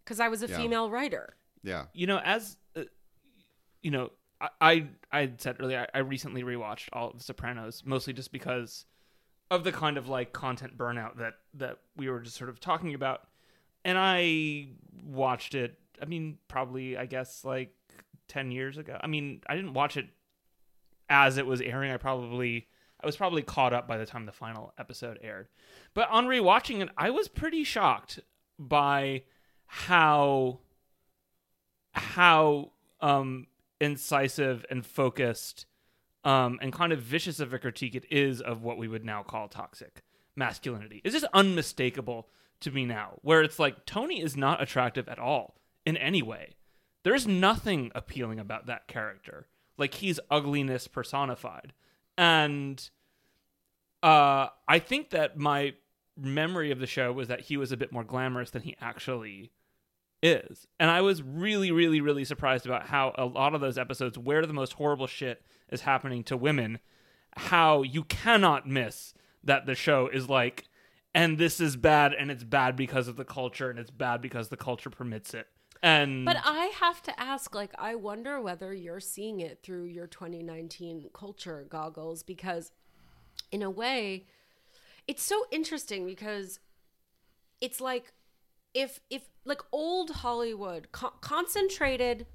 because I was a Yeah. female writer. Yeah. you know, as uh, you know, I I, said earlier, I, I recently rewatched all of The Sopranos, mostly just because of the kind of like content burnout that that we were just sort of talking about, and I watched it. I mean, probably I guess like ten years ago. I mean, I didn't watch it as it was airing. I probably I was probably caught up by the time the final episode aired. But on rewatching it, I was pretty shocked by how how um incisive and focused um and kind of vicious of a critique it is of what we would now call toxic masculinity. It's just unmistakable to me now, where it's like Tony is not attractive at all in any way. There's nothing appealing about that character. Like he's ugliness personified. And uh I think that my memory of the show was that he was a bit more glamorous than he actually is. And I was really, really, really surprised about how a lot of those episodes where the most horrible shit is happening to women, how you cannot miss that the show is like, and this is bad, and it's bad because of the culture, and it's bad because the culture permits it. And But I have to ask, like, I wonder whether you're seeing it through your 2019 culture goggles because, in a way, it's so interesting because it's like if if like old Hollywood co- concentrated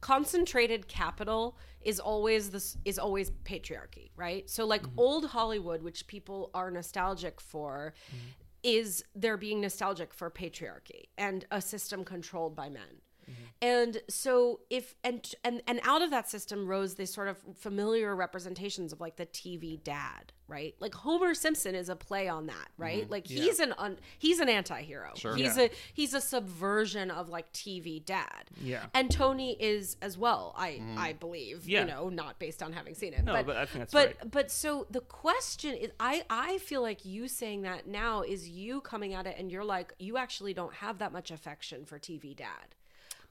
concentrated capital is always this is always patriarchy, right? So like mm-hmm. old Hollywood, which people are nostalgic for, mm-hmm. is they're being nostalgic for patriarchy and a system controlled by men. Mm-hmm. And so if and and and out of that system rose these sort of familiar representations of like the TV dad, right? Like Homer Simpson is a play on that, mm-hmm. right? Like he's an un, he's an anti-hero. Sure. He's Yeah. a he's a subversion of like TV dad. Yeah. And Tony is as well, I mm-hmm. I believe, Yeah. you know, not based on having seen it. No, but I think that's but, right. But so the question is I I feel like you saying that now is you coming at it and you're like you actually don't have that much affection for TV dad.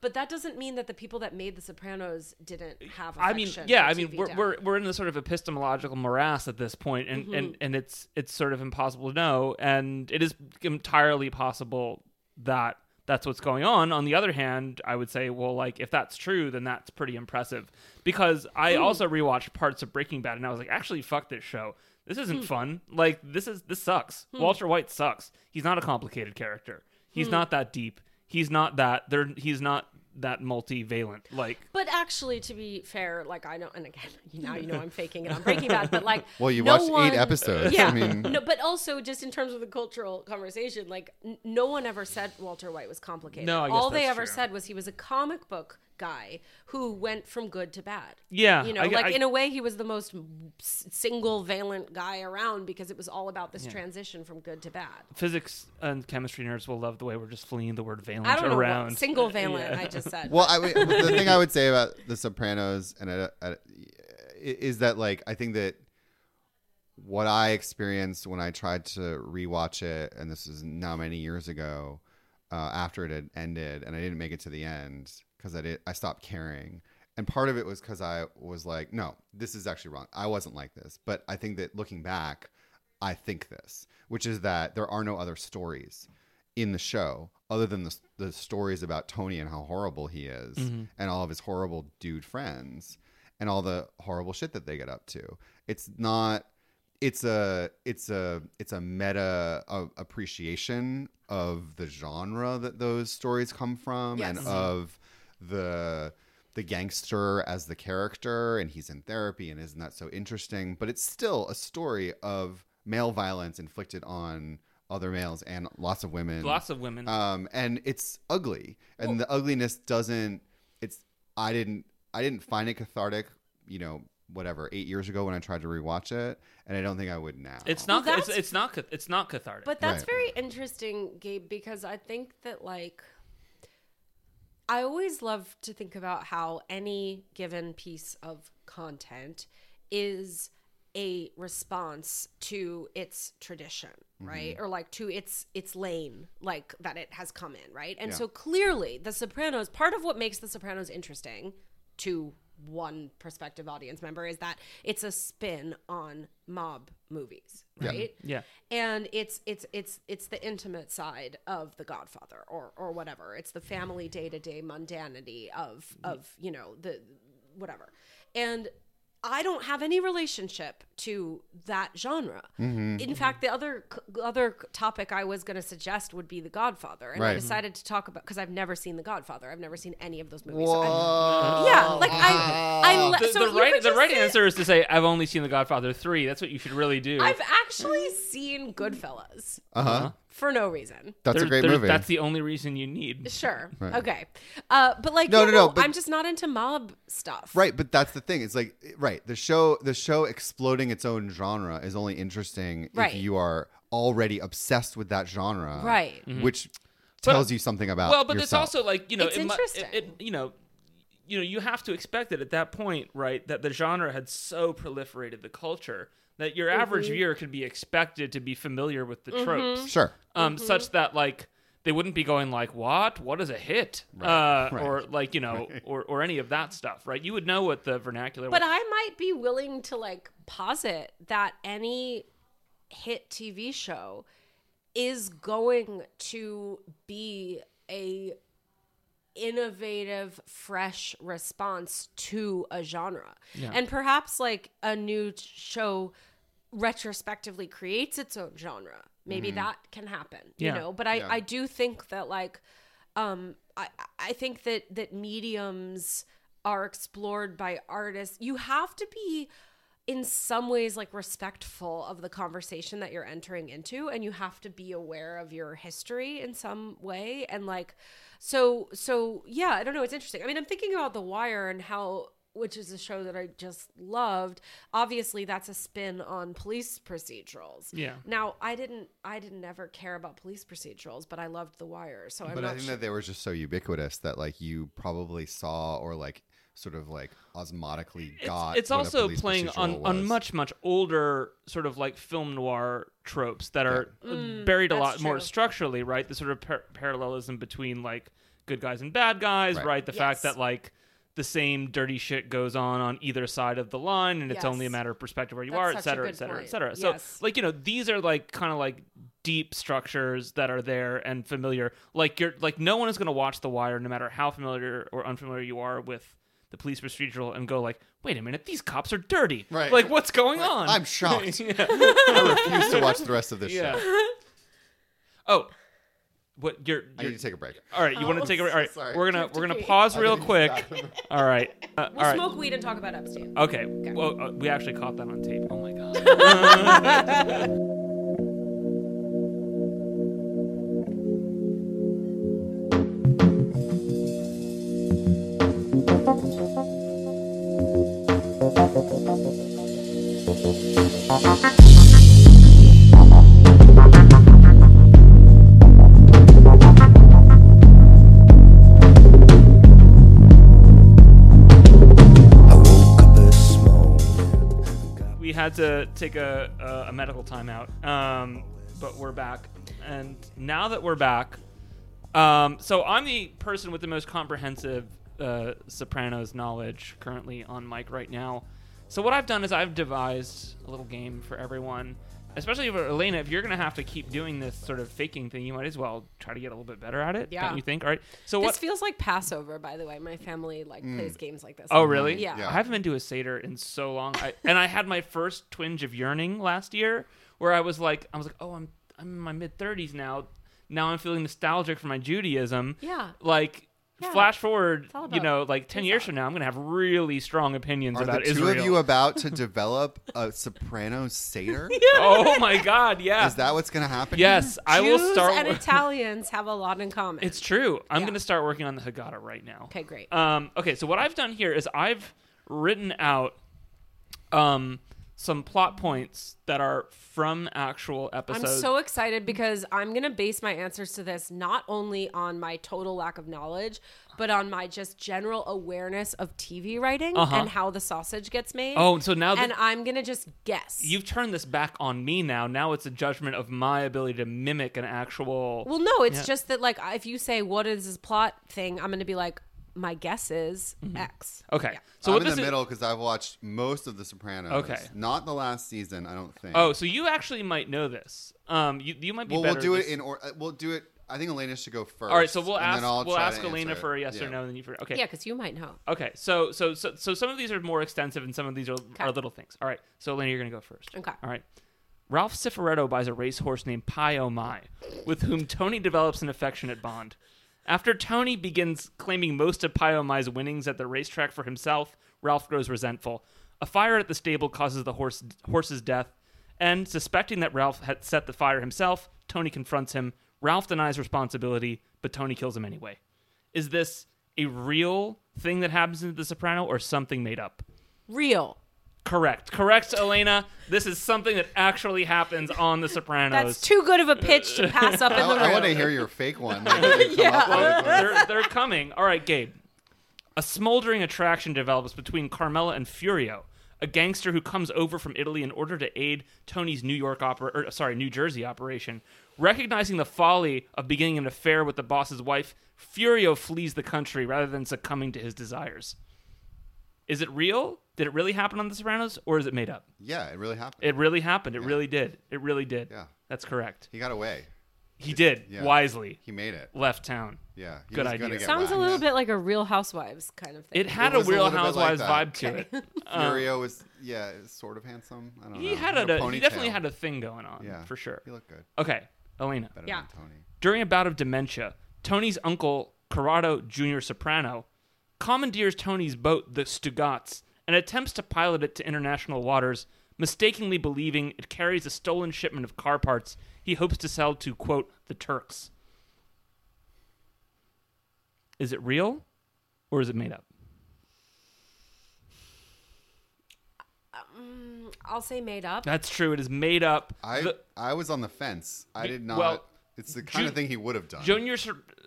But that doesn't mean that the people that made The Sopranos didn't have I mean, yeah, I mean, TV we're, we're we're in the sort of epistemological morass at this point, and, Mm-hmm. and and it's it's sort of impossible to know, and it is entirely possible that that's what's going on. On the other hand, I would say, well, like if that's true, then that's pretty impressive, because I also rewatched parts of Breaking Bad, and I was like, actually, fuck this show. This isn't Hmm. fun. Like this is this sucks. Walter White sucks. He's not a complicated character. He's Hmm. not that deep. He's not that. There. He's not that multivalent. Like But actually, to be fair, like I know, and again, [laughs] now you know I'm faking it on [laughs] Breaking Bad, but like, Well, you no watched one- eight episodes. Yeah, I mean, no, but also just in terms of the cultural conversation, like n- no one ever said Walter White was complicated. No, I guess all they ever true. said was he was a comic book guy who went from good to bad. Yeah, you know, I- like I- in a way, he was the most single valent guy around because it was all about this transition from good to bad. physics and chemistry nerds will love the way we're just flinging the word valent I don't know around. what single [laughs] valent Yeah. I just said. well, I would- the thing I would say about The Sopranos and uh, uh, is that like I think that what I experienced when I tried to rewatch it, and this is now many years ago, uh, after it had ended, and I didn't make it to the end because I did I stopped caring. And part of it was because I was like, no, this is actually wrong. I wasn't like this. But I think that looking back, I think this, which is that there are no other stories in the show other than the, the stories about Tony and how horrible he is and all of his horrible dude friends and all the horrible shit that they get up to. It's not it's a it's a it's a meta uh, appreciation of the genre that those stories come from Yes. and of the the gangster as the character and he's in therapy and isn't that so interesting but it's still a story of male violence inflicted on other males and lots of women Lots of women. um and it's ugly and the ugliness doesn't it's i didn't i didn't find it cathartic you know whatever eight years ago when i tried to rewatch it and i don't think i would now it's Well, not. it's, it's not. It's not cathartic. But that's Right. very interesting, Gabe, because I think that like I always love to think about how any given piece of content is a response to its tradition, mm-hmm. right? Or like to its its lane, like that it has come in, right? And Yeah. so clearly, The Sopranos, part of what makes The Sopranos interesting to one prospective audience member is that it's a spin on mob movies, right? Yeah. and it's it's it's it's the intimate side of the godfather or or whatever it's the family day-to-day mundanity of of you know the whatever and I don't have any relationship to that genre. In fact, the other other topic I was going to suggest would be The Godfather, and I decided to talk about because I've never seen The Godfather. I've never seen any of those movies. so yeah, like I, I le- The, so the right the right say- answer is to say I've only seen The Godfather three. That's what you should really do. I've actually seen Goodfellas Uh huh. For no reason. That's There- a great there- movie. That's the only reason you need. Sure. [laughs] Right. Okay. Uh, but like, No, no, no, no, but- I'm just not into mob stuff. Right, but that's the thing. It's like right, the show the show exploding its own genre is only interesting Right. if you are already obsessed with that genre. Right. Which tells you something about Well, but it's also like you know, It's it, mu- interesting. it, it- you know, you know, you have to expect it at that point, right? That the genre had so proliferated the culture that your average Mm-hmm. viewer could be expected to be familiar with the tropes, sure. um, Mm-hmm. such that like they wouldn't be going like, "What? What is a hit?" Uh, right. or like you know, or or any of that stuff, right? You would know what the vernacular. But was. I might be willing to like posit that any hit TV show is going to be a innovative fresh response to a genre. And perhaps like a new show retrospectively creates its own genre. Maybe that can happen you know? But i Yeah. i do think that like um i i think that that mediums are explored by artists. You have to be in some ways like respectful of the conversation that you're entering into and you have to be aware of your history in some way. And like so so yeah i don't know it's interesting i mean i'm thinking about the wire and how which is a show that i just loved obviously that's a spin on police procedurals Yeah. now i didn't i didn't ever care about police procedurals but i loved the wire so i'm But not I think sure. that they were just so ubiquitous that like you probably saw or like sort of like osmotically got. it's what a also police playing on, procedural on much much older sort of like film noir tropes that are uh, buried a Mm, that's lot more structurally right the sort of par- parallelism between like good guys and bad guys right, Right. the fact that like the same dirty shit goes on on either side of the line and it's only a matter of perspective where you That's are such a et cetera et cetera et point. cetera so Yes. like you know these are like kind of like deep structures that are there and familiar like you're like no one is going to watch the wire no matter how familiar or unfamiliar you are with the police procedural and go like wait a minute these cops are dirty Right. like what's going on I'm shocked. [laughs] I refuse to watch the rest of this Yeah. show. [laughs] oh what you're, I you're need to take a break. all right you want to Oh, take a break? all right sorry. we're gonna we're gonna pee. pause real quick [laughs] all right uh, we'll all right smoke weed and talk about epstein okay well uh, we actually caught that on tape oh my god had to take a, a, a medical timeout, um, but we're back. And now that we're back, um, so I'm the person with the most comprehensive uh, Sopranos knowledge currently on mic right now. So what I've done is I've devised a little game for everyone, especially for Elena. If you're gonna have to keep doing this sort of faking thing, you might as well try to get a little bit better at it. Yeah. Don't you think? All right. So this what? feels like passover by the way my family like mm. plays games like this Oh, really? yeah, Yeah. I haven't been to a Seder in so long. I, and I had my first twinge of yearning last year where I was like, I was like, oh, I'm, I'm in my mid 30s now. Now I'm feeling nostalgic for my Judaism. Yeah. Like, Yeah. flash forward, all you know, like 10 years from now, I'm going to have really strong opinions Are about the two Israel. of you about to develop a Sopranos Seder? [laughs] [laughs] oh my God, yeah. Is that what's going to happen? yes, I will Jews start. and [laughs] Italians have a lot in common. it's true. I'm Yeah. going to start working on the Haggadah right now. okay, great. Um, okay, so what I've done here is I've written out um, some plot points that are from actual episodes. I'm so excited because I'm going to base my answers to this not only on my total lack of knowledge, but on my just general awareness of TV writing Uh-huh. and how the sausage gets made. oh, so now that and I'm going to just guess. you've turned this back on me now, now it's a judgment of my ability to mimic an actual. well, no, it's Yeah. just that, like, if you say, what is this plot thing, I'm going to be like, my guess is X. Okay. So I'm what in the is- middle because I've watched most of The Sopranos. Okay. Not the last season, I don't think. Oh, so you actually might know this. Um, you you might be. well, better we'll do at it in or uh, we'll do it. I think Elena should go first. All right, so we'll ask we'll ask Elena for a yes Yeah. or no, and then you for okay. Yeah, because you might know. Okay, so so so so some of these are more extensive, and some of these are, are little things. All right, so Elena, you're gonna go first. Okay. All right. Ralph Cifaretto buys a racehorse named Pi Oh My, with whom Tony develops an affectionate bond. After Tony begins claiming most of Oh winnings at the racetrack for himself, Ralph grows resentful. A fire at the stable causes the horse, horse's death, and suspecting that Ralph had set the fire himself, Tony confronts him. Ralph denies responsibility, but Tony kills him anyway. Is this a real thing that happens in The Soprano or something made up? Real. Correct. Correct, Elena. This is something that actually happens on The Sopranos. That's too good of a pitch to pass up in the room. I, want to hear your fake one. Like, that you come up with. they're, they're coming. All right, Gabe. A smoldering attraction develops between Carmela and Furio, a gangster who comes over from Italy in order to aid Tony's New York opera, or, sorry, New Jersey operation. Recognizing the folly of beginning an affair with the boss's wife, Furio flees the country rather than succumbing to his desires. Is it real? Did it really happen on The Sopranos, or is it made up? Yeah, it really happened. It really happened. It really did. It really did. Yeah. That's correct. he got away. He did Yeah. wisely. He made it. Left town. Yeah. He Good idea. gonna get Sounds a whacked. little bit like a Real Housewives kind of thing. It had It a was a Real like Housewives vibe to it. [laughs] Um, Furio was yeah, sort of handsome. I don't He know. had a a, he definitely had a thing going on, yeah for sure. He looked good. Okay, Elena. Better Yeah. than Tony. During a bout of dementia, Tony's uncle, Corrado Jr. Soprano, commandeers Tony's boat, the Stugots, and attempts to pilot it to international waters, mistakenly believing it carries a stolen shipment of car parts he hopes to sell to, quote, the Turks. Is it real or is it made up? Um, I'll say made up. That's true. It is made up. I The- I was on the fence. I did not. well, it's the kind Ju- of thing he would have done. Junior,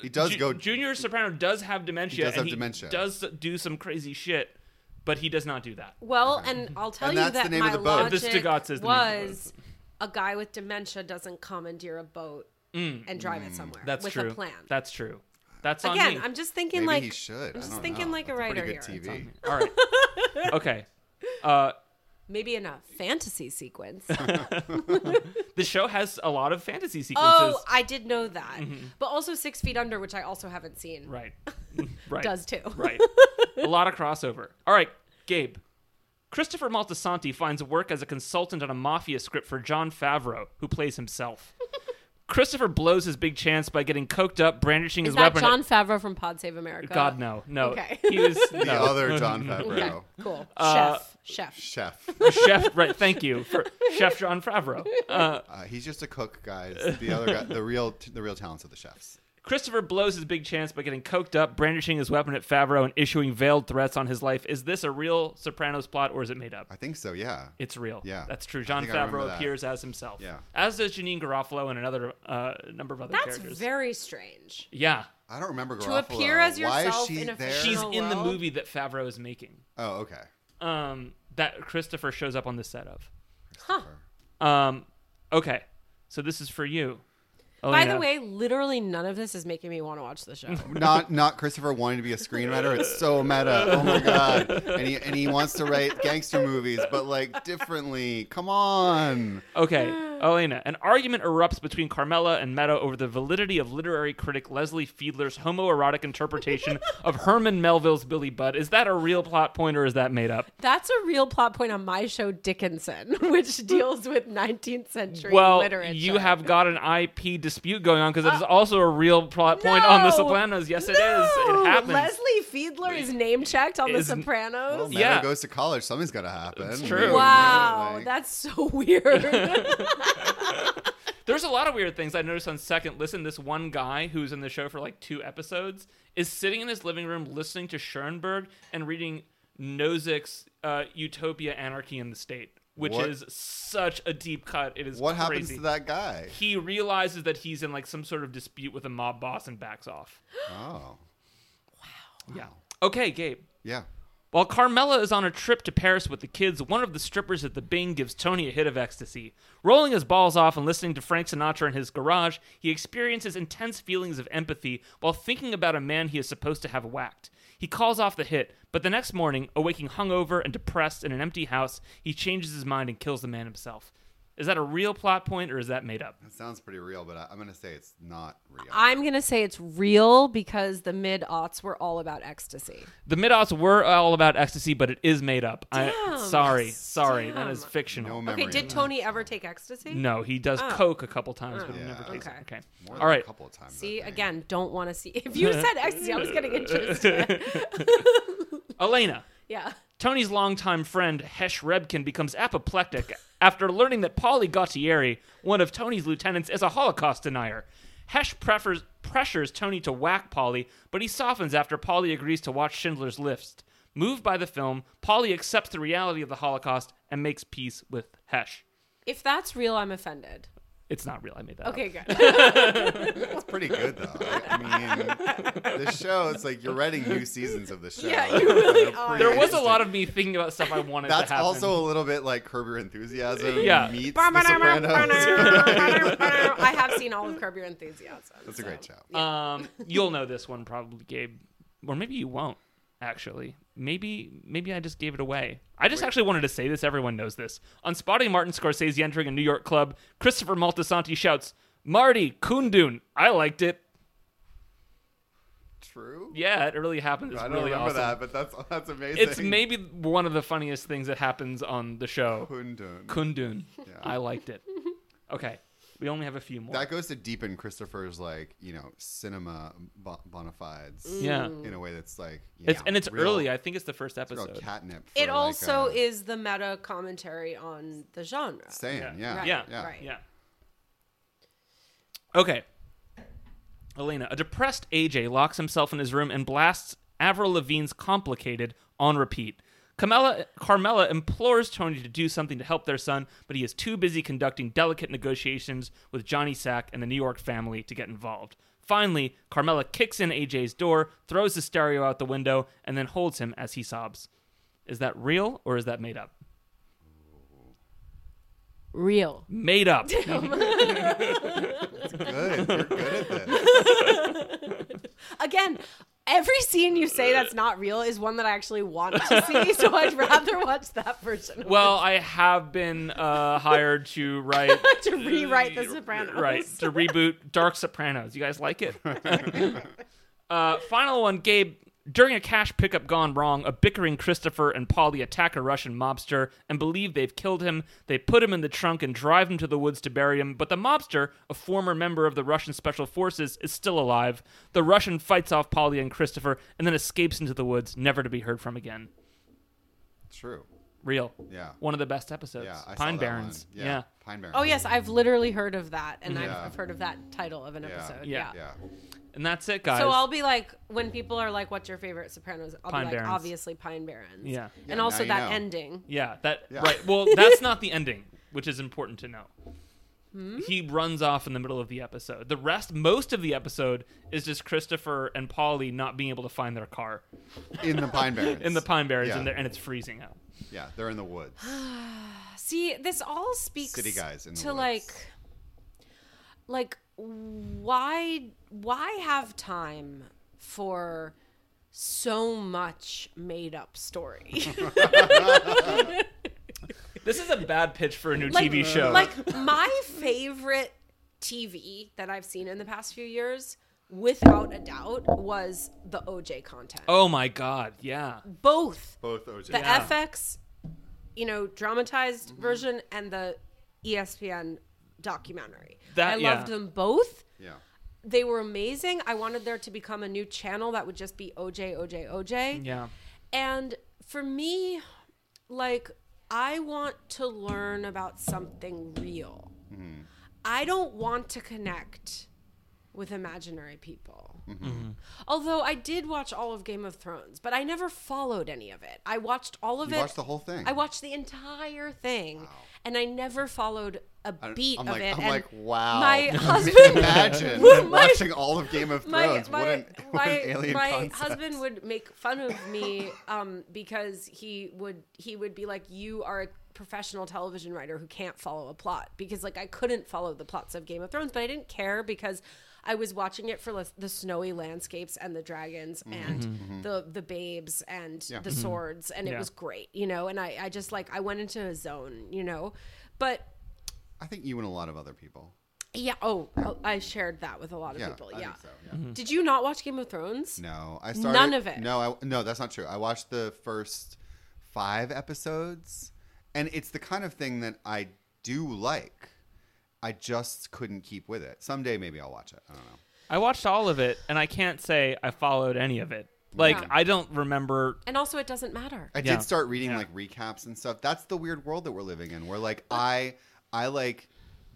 He does Ju- go- Junior Soprano does have dementia. He does and have he dementia. Does do some crazy shit, but he does not do that. Well, and I'll tell And you that's that the name my of the boat. The logic Stugots is the name of the was a guy with dementia doesn't commandeer a boat and drive it somewhere Mm. That's with true. a plan. That's true. That's on Again, me. I'm just thinking Maybe like he should. I'm I just don't thinking know. like a writer pretty here. good It's on TV. All right. [laughs] Okay. Uh, Maybe in a fantasy sequence. [laughs] [laughs] the show has a lot of fantasy sequences. oh, I did know that. But also Six Feet Under, which I also haven't seen, Mm-hmm. right. right. does too. Right. A lot of crossover. All right, Gabe. Christopher Moltisanti finds work as a consultant on a mafia script for Jon Favreau, who plays himself. Christopher blows his big chance by getting coked up, brandishing Is his that weapon. Jon Favreau from Pod Save America? God, no, no. Okay. He was [laughs] The other [laughs] Jon Okay, Favreau, cool. Uh, chef, chef. chef. chef. Right. Thank you for Chef Jon Favreau. Uh, Uh, he's just a cook, guys. The other guy, the real, the real talents of the chefs. Christopher blows his big chance by getting coked up, brandishing his weapon at Favreau, and issuing veiled threats on his life. Is this a real Sopranos plot, or is it made up? I think so. Yeah. It's real. Yeah. that's true. Jon think I Favreau that. appears as himself. Yeah. as does Janeane Garofalo and another uh, number of other That's characters. very strange. yeah, I don't remember Garofalo. To appear as yourself Why yourself is she in a there? she's fictional in the movie that Favreau is making. Oh, okay. Um, that Christopher shows up on the set of. Huh. Um, okay, so this is for you. Oh, By the way, literally none of this is making me want to watch the show. [laughs] Not not Christopher wanting to be a screenwriter. It's so meta. Oh my god. And he and he wants to write gangster movies, but like differently. Come on. Okay, [sighs] Elena. An argument erupts between Carmela and Meadow over the validity of literary critic Leslie Fiedler's homoerotic interpretation [laughs] of Herman Melville's Billy Budd. Is that a real plot point or is that made up? That's a real plot point on my show Dickinson, [laughs] which deals with 19th century Well, literature. you have got an IP dispute going on because it is uh, also a real plot point on The Sopranos. Yes, it is. It happens. Leslie Fiedler is name checked on Is- The Sopranos. Well, Meadow Yeah. goes to college. Something's got to happen. It's true. Wow, like- that's so [laughs] weird. [laughs] There's a lot of weird things I noticed on second listen. This one guy who's in the show for like two episodes is sitting in his living room listening to Schoenberg and reading Nozick's uh, Utopia, Anarchy in the State, which What- is such a deep cut. It is What crazy. happens to that guy? He realizes that he's in like some sort of dispute with a mob boss and backs off. Oh, Wow. Yeah. Okay, Gabe. yeah. While Carmela is on a trip to Paris with the kids, one of the strippers at the Bing gives Tony a hit of ecstasy. Rolling his balls off and listening to Frank Sinatra in his garage, he experiences intense feelings of empathy while thinking about a man he is supposed to have whacked. He calls off the hit, but the next morning, awaking hungover and depressed in an empty house, he changes his mind and kills the man himself. Is that a real plot point or is that made up? It sounds pretty real, but I, I'm going to say it's not real. I'm going to say it's real because the mid aughts were all about ecstasy. The mid aughts were all about ecstasy, but it is made up. I Damn. sorry, sorry, that is fictional. no Okay, did of that. Tony ever take ecstasy? No, he does Oh. coke a couple times, but he Yeah. never takes Okay. it. Okay. More All than right. a couple of times. See, again, don't want to see. [laughs] If you said ecstasy, I was getting interested. [laughs] Elena. yeah. Tony's longtime friend Hesh Rabkin becomes apoplectic after learning that Paulie Gualtieri, one of Tony's lieutenants, is a Holocaust denier. Hesh prefers, pressures Tony to whack Paulie, but he softens after Paulie agrees to watch Schindler's List. Moved by the film, Paulie accepts the reality of the Holocaust and makes peace with Hesh. If that's real, I'm offended. It's not real. I made that Okay, up. good. It's [laughs] pretty good though. I mean, the show. It's like you're writing new seasons of the show. Yeah, you really They're There was a lot of me thinking about stuff I wanted That's to happen. also a little bit like Curb Your Enthusiasm. [laughs] Yeah. meets The Sopranos. I have seen all of Curb Your Enthusiasm. That's a great so- show. Um, you'll know this one probably, Gabe, or maybe you won't. Actually, maybe maybe I just gave it away. I just actually wanted to say this. Everyone knows this. On spotting Martin Scorsese entering a New York club, Christopher Moltisanti shouts, "Marty Kundun!" I liked it. True. Yeah, it really happened. It's I don't really remember awesome. that, but that's [laughs] that's amazing. It's maybe one of the funniest things that happens on the show. Kundun. Kundun. Yeah. I liked it. [laughs] Okay, we only have a few more. That goes to deepen Christopher's like you know cinema bo- bona fides yeah, in a way that's like you it's know, and it's real- early. I think it's the first it's real episode. catnip. It like, also uh, is the meta commentary on the genre. saying Yeah. yeah Right, Yeah. yeah. right. Yeah. Okay. Alena, a depressed AJ locks himself in his room and blasts Avril Lavigne's Complicated on repeat. Carmela, Carmela implores Tony to do something to help their son, but he is too busy conducting delicate negotiations with Johnny Sack and the New York family to get involved. Finally, Carmela kicks in AJ's door, throws the stereo out the window, and then holds him as he sobs. Is that real or is that made up? Real. Made up. [laughs] Good. You're good at this. [laughs] Again, every scene you say that's not real is one that I actually want to see, [laughs] so I'd rather watch that version. Well, I have been uh, hired to write [laughs] To rewrite The Sopranos. Right to reboot Dark Sopranos. You guys like it? [laughs] uh, final one, Gabe. During a cash pickup gone wrong, a bickering Christopher and Paulie attack a Russian mobster and believe they've killed him. They put him in the trunk and drive him to the woods to bury him. But the mobster, a former member of the Russian Special Forces, is still alive. The Russian fights off Paulie and Christopher and then escapes into the woods, never to be heard from again. True. Real. Yeah. One of the best episodes. Yeah. I Pine saw that Barrens. One. Yeah. Pine Barrens. Oh yes, I've literally heard of that, and I've, I've heard of that title of an Yeah. episode. Yeah. Yeah. Yeah. And that's it, guys. So I'll be like, when people are like, "What's your favorite Sopranos?" I'll Pine be like, Barrens. obviously Pine Barrens. Yeah. and Yeah, also you that know. ending. Yeah, that Yeah. right. Well, [laughs] that's not the ending, which is important to know. Hmm? He runs off in the middle of the episode. The rest, most of the episode, is just Christopher and Paulie not being able to find their car In the Pine [laughs] Barrens. in the Pine Barrens, Yeah. and, they're- and it's freezing out. Yeah, they're in the woods. [sighs] See, this all speaks City guys in the to woods. like, like why why have time for so much made up story? [laughs] This is a bad pitch for a new like, TV show. Like my favorite TV that I've seen in the past few years, without a doubt, was the OJ content. oh my god, yeah, Both Both OJ. the Yeah. FX, you know, dramatized version and the ESPN documentary. That- I yeah. loved them both. yeah. They were amazing. I wanted there to become a new channel that would just be OJ, OJ, OJ. yeah, And for me, like, I want to learn about something real. Mm-hmm. I don't want to connect with imaginary people. Although I did watch all of Game of Thrones, but I never followed any of it. I watched all of You it. watched the whole thing. I watched the entire thing, and I never followed a I- beat I'm of like, it. I'm and like, wow. My [laughs] husband, Imagine [laughs] My- watching all of Game of [laughs] my Thrones. my what an, what my, an alien my concept. husband would make fun of me um, because he would he would be like, "You are a professional television writer who can't follow a plot because like I couldn't follow the plots of Game of Thrones, but I didn't care because I was watching it for the, the snowy landscapes and the dragons mm-hmm. and mm-hmm. Mm-hmm. the the babes and Yeah. the swords and it was great, you know. And I I just like I went into a zone, you know. But I think you and a lot of other people. yeah, oh, oh I shared that with a lot of Yeah, people. I Yeah. think so. Yeah. Did you not watch Game of Thrones? No, I started. None of it. No, I, no, that's not true. I watched the first five episodes, and it's the kind of thing that I do like. I just couldn't keep with it. Someday maybe I'll watch it. I don't know. I watched all of it, and I can't say I followed any of it. Like Yeah. I don't remember. And also, it doesn't matter. I Yeah. did start reading Yeah. like recaps and stuff. That's the weird world that we're living in. Where like I, I like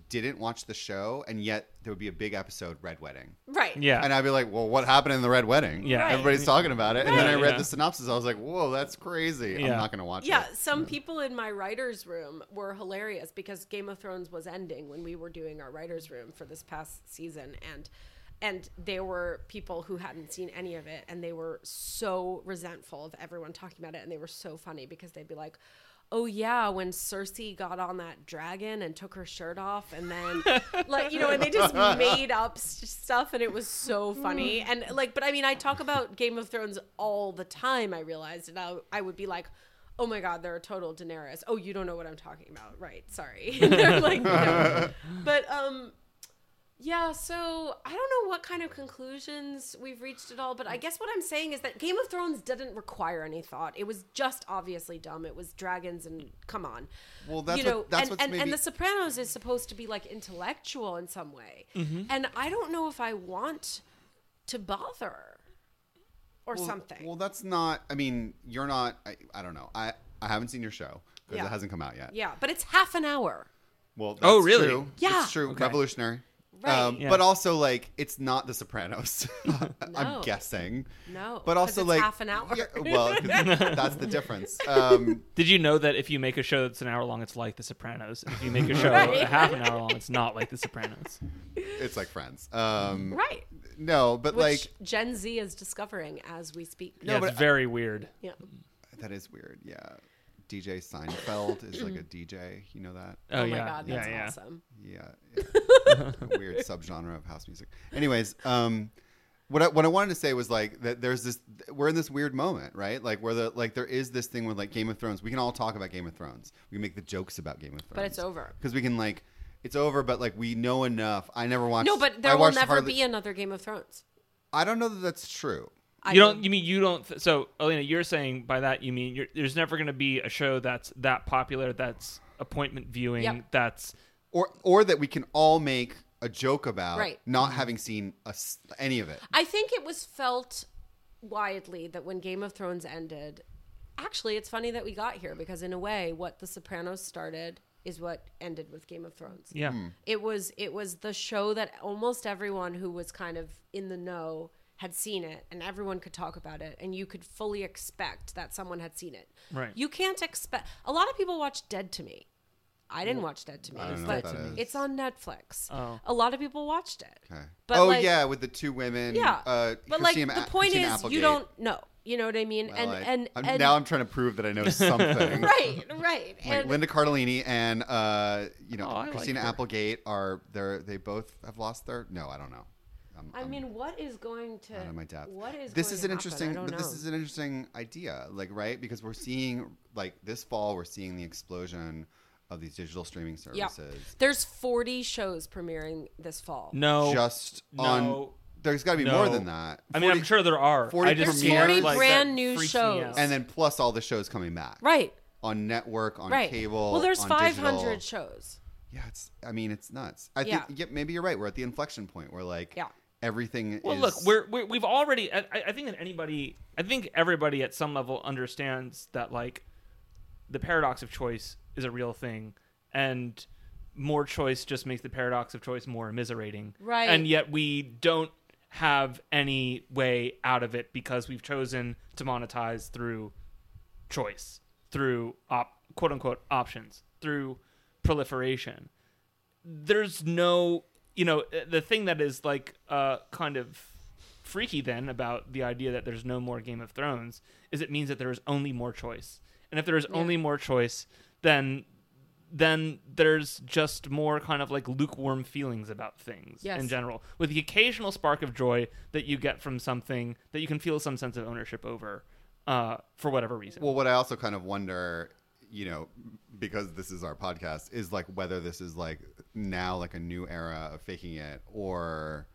didn't watch the show, and yet there would be a big episode, Red Wedding, Right. Yeah, and I'd be like, "Well, what happened in the Red Wedding?" Yeah. Right. everybody's talking about it, and then I read Yeah. the synopsis. I was like, "Whoa, that's crazy! I'm not going to watch Yeah, it." Yeah. Some people in my writer's room were hilarious because Game of Thrones was ending when we were doing our writer's room for this past season and and there were people who hadn't seen any of it and they were so resentful of everyone talking about it and they were so funny because they'd be like Oh yeah, when Cersei got on that dragon and took her shirt off, and then, [laughs] like you know, and they just made up stuff, and it was so funny. And like, but I mean, I talk about Game of Thrones all the time. I realized, and I, I would be like, oh my god, they're a total Daenerys. Oh, you don't know what I'm talking about, right? Sorry. [laughs] They're like, no. [laughs] but um, yeah. So I don't know what kind of conclusions we've reached at all, but I guess what I'm saying is that Game of Thrones didn't require any thought. It was just obviously dumb. It was dragons and come on. Well, that's you what- know, that's and, what's and, maybe- and The Sopranos is supposed to be like intellectual in some way, Mm-hmm. and I don't know if I want to bother or well, something. Well, that's not. I mean, you're not. I, I don't know. I I haven't seen your show because Yeah. it hasn't come out yet. yeah, but it's half an hour. Well, that's Oh, really? True. Yeah. it's true. Okay. Revolutionary. Right. Um, Yeah. But also, like, it's not The Sopranos. [laughs] No. I'm guessing. No, But also, it's like, half an hour. yeah, well, 'cause [laughs] that's the difference. Um, Did you know that if you make a show that's an hour long, it's like The Sopranos? If you make a show Right. a half an hour long, it's not like The Sopranos. it's like Friends. Um, right. No, but Which like Gen Z is discovering as we speak. Yeah, but it's very weird. Yeah. that is weird. Yeah. DJ Seinfeld is like a [clears throat] DJ. You know that? Oh, Oh, my yeah, god, yeah, that's yeah. awesome. Yeah, [laughs] yeah. A weird subgenre of house music. Anyways, um, what I, what I wanted to say was like that there's this we're in this weird moment, right? Like where the like there is this thing with like Game of Thrones. We can all talk about Game of Thrones. We can make the jokes about Game of Thrones, But it's over. because we can like it's over. But like we know enough. I never watched. No, but I there will watched never hardly- be another Game of Thrones. I don't know that that's true. I you don't. do. You mean you don't? Th- so, Alena, you're saying by that you mean you're, there's never going to be a show that's that popular, that's appointment viewing, Yep. that's Or or that we can all make a joke about Right. not having seen a s any of it. I think it was felt widely that when Game of Thrones ended, actually, it's funny that we got here because in a way, what The Sopranos started is what ended with Game of Thrones. yeah. Hmm. It was it was the show that almost everyone who was kind of in the know had seen it and everyone could talk about it and you could fully expect that someone had seen it. Right. You can't expect a lot of people watch Dead to Me. I didn't watch Dead to Me, I don't know but what that is. it's on Netflix. Oh. A lot of people watched it. Okay. But, oh like- yeah, with the two women. Yeah. Uh, but like Christina- the point Christina is Applegate. you don't know. You know what I mean? Well, and, I- and I'm- and now I'm trying to prove that I know something. [laughs] right, right. Like and Linda Cardellini and uh, you know Oh, I like Christina. Applegate are they they both have lost their no I don't know. I'm, I I'm mean, what is going to out of my depth. what is this going is an happen? interesting I don't but this is an interesting idea like right because we're seeing like this fall we're seeing the explosion of these digital streaming Yeah. services There's 40 shows premiering this fall. No. just no. on there's got to be more than that I mean, I'm sure there are. 40 I just premieres. 40 like, brand new shows. and then plus all the shows coming back Right. on network on right. cable well, there's on 500 digital. shows. Yeah, it's. I mean, it's nuts. I Yeah. think. Yeah, maybe you're right. We're at the inflection point where like Yeah. Everything. Well, is, look, we're, we're we've already. I, I think that anybody, I think everybody at some level understands that like the paradox of choice is a real thing, and more choice just makes the paradox of choice more immiserating. Right. And yet we don't have any way out of it because we've chosen to monetize through choice, through op, quote unquote options, through proliferation there's no you know uh, the thing that is like uh kind of freaky then about the idea that there's no more game of thrones is it means that there is only more choice and if there is only more choice then then there's just more kind of like lukewarm feelings about things Yes. in general, with the occasional spark of joy that you get from something that you can feel some sense of ownership over, uh, for whatever reason. Well, what I also kind of wonder, you know, because this is our podcast, is like whether this is like now like a new era of faking it, or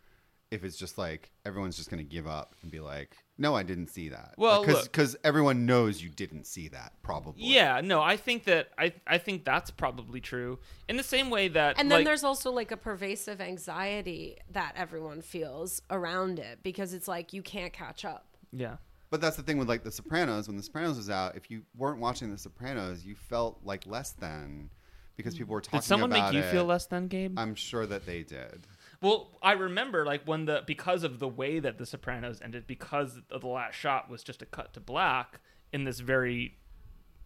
if it's just like everyone's just going to give up and be like, "No, I didn't see that." Well, because look- everyone knows you didn't see that, probably. yeah, no, I think that I I think that's probably true. In the same way that And then like, there's also like a pervasive anxiety that everyone feels around it because it's like you can't catch up. yeah. But that's the thing with like The Sopranos. When The Sopranos was out, if you weren't watching The Sopranos, you felt like less than because people were talking. About it. Did someone make you it. feel less than Gabe? I'm sure that they did. Well, I remember like when the because of the way that The Sopranos ended, because of the last shot was just a cut to black in this very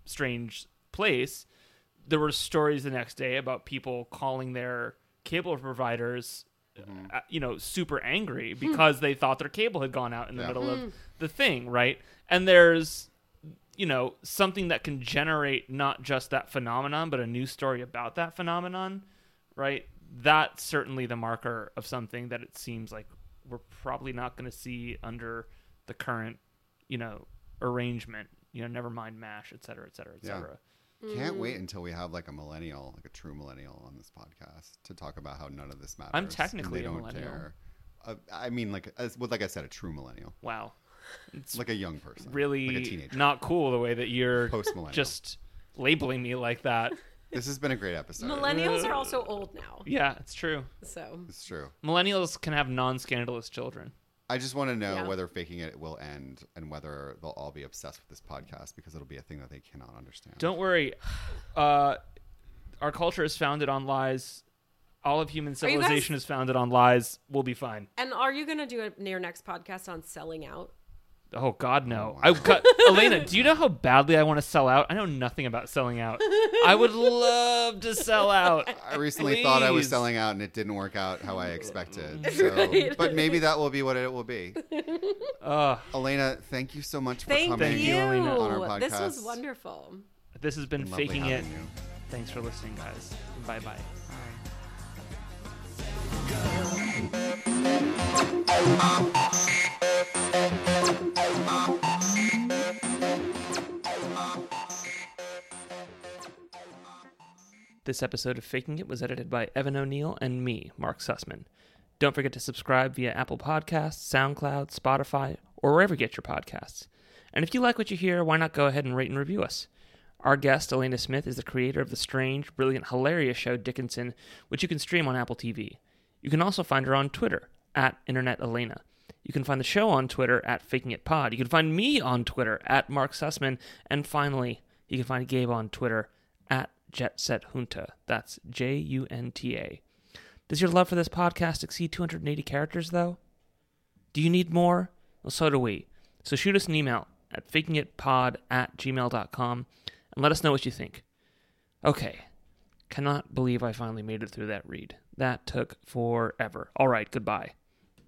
strange place. There were stories the next day about people calling their cable providers, mm-hmm. uh, you know, super angry hmm. because they thought their cable had gone out in the Yeah. middle of hmm. The thing, right? And there's you know something that can generate not just that phenomenon but a new story about that phenomenon right that's certainly the marker of something that it seems like we're probably not going to see under the current you know arrangement you know never mind mash et cetera et cetera et Yeah. cetera Can't Mm. wait until we have like a millennial, like a true millennial, on this podcast to talk about how none of this matters. I'm and technically they a don't millennial. care. Uh, I mean, like, as, well, like I said, a true millennial, wow it's like a young person, really like a teenager, not cool the way that you're post-millennial. just labeling me like that [laughs] this has been a great episode. Millennials are also old now. yeah it's true So It's true. millennials can have non-scandalous children I just want to know Yeah. whether faking it will end and whether they'll all be obsessed with this podcast because it'll be a thing that they cannot understand. Don't worry. [sighs] Uh, our culture is founded on lies. All of human you guys- civilization is founded on lies. We'll be fine. and are you gonna do a near next podcast on selling out? Oh God, no! I got [laughs] Alena. Do you know how badly I want to sell out? I know nothing about selling out. I would love to sell out. I recently thought I was selling out and it didn't work out how I expected. [laughs] So, Right. but maybe that will be what it will be. Uh, Alena, thank you so much for Thank, coming Thank you. you, Alena. on our This was wonderful. this has been Been faking it. you. Thanks for listening, guys. Bye bye. This episode of Faking It was edited by Evan O'Neill and me, Mark Sussman. Don't forget to subscribe via Apple Podcasts, SoundCloud, Spotify, or wherever you get your podcasts. And if you like what you hear, why not go ahead and rate and review us? Our guest, Alena Smith, is the creator of the strange, brilliant, hilarious show Dickinson, which you can stream on Apple TV. You can also find her on Twitter, at Internet Alena. You can find the show on Twitter at Faking It Pod. You can find me on Twitter at Mark Sussman. And finally, you can find Gabe on Twitter at Jet Set Junta. That's J U N T A. Does your love for this podcast exceed 280 characters, though? Do you need more? Well, so do we. So shoot us an email at fakingitpod at gmail.com and let us know what you think. Okay. Cannot believe I finally made it through that read. That took forever. All right, goodbye.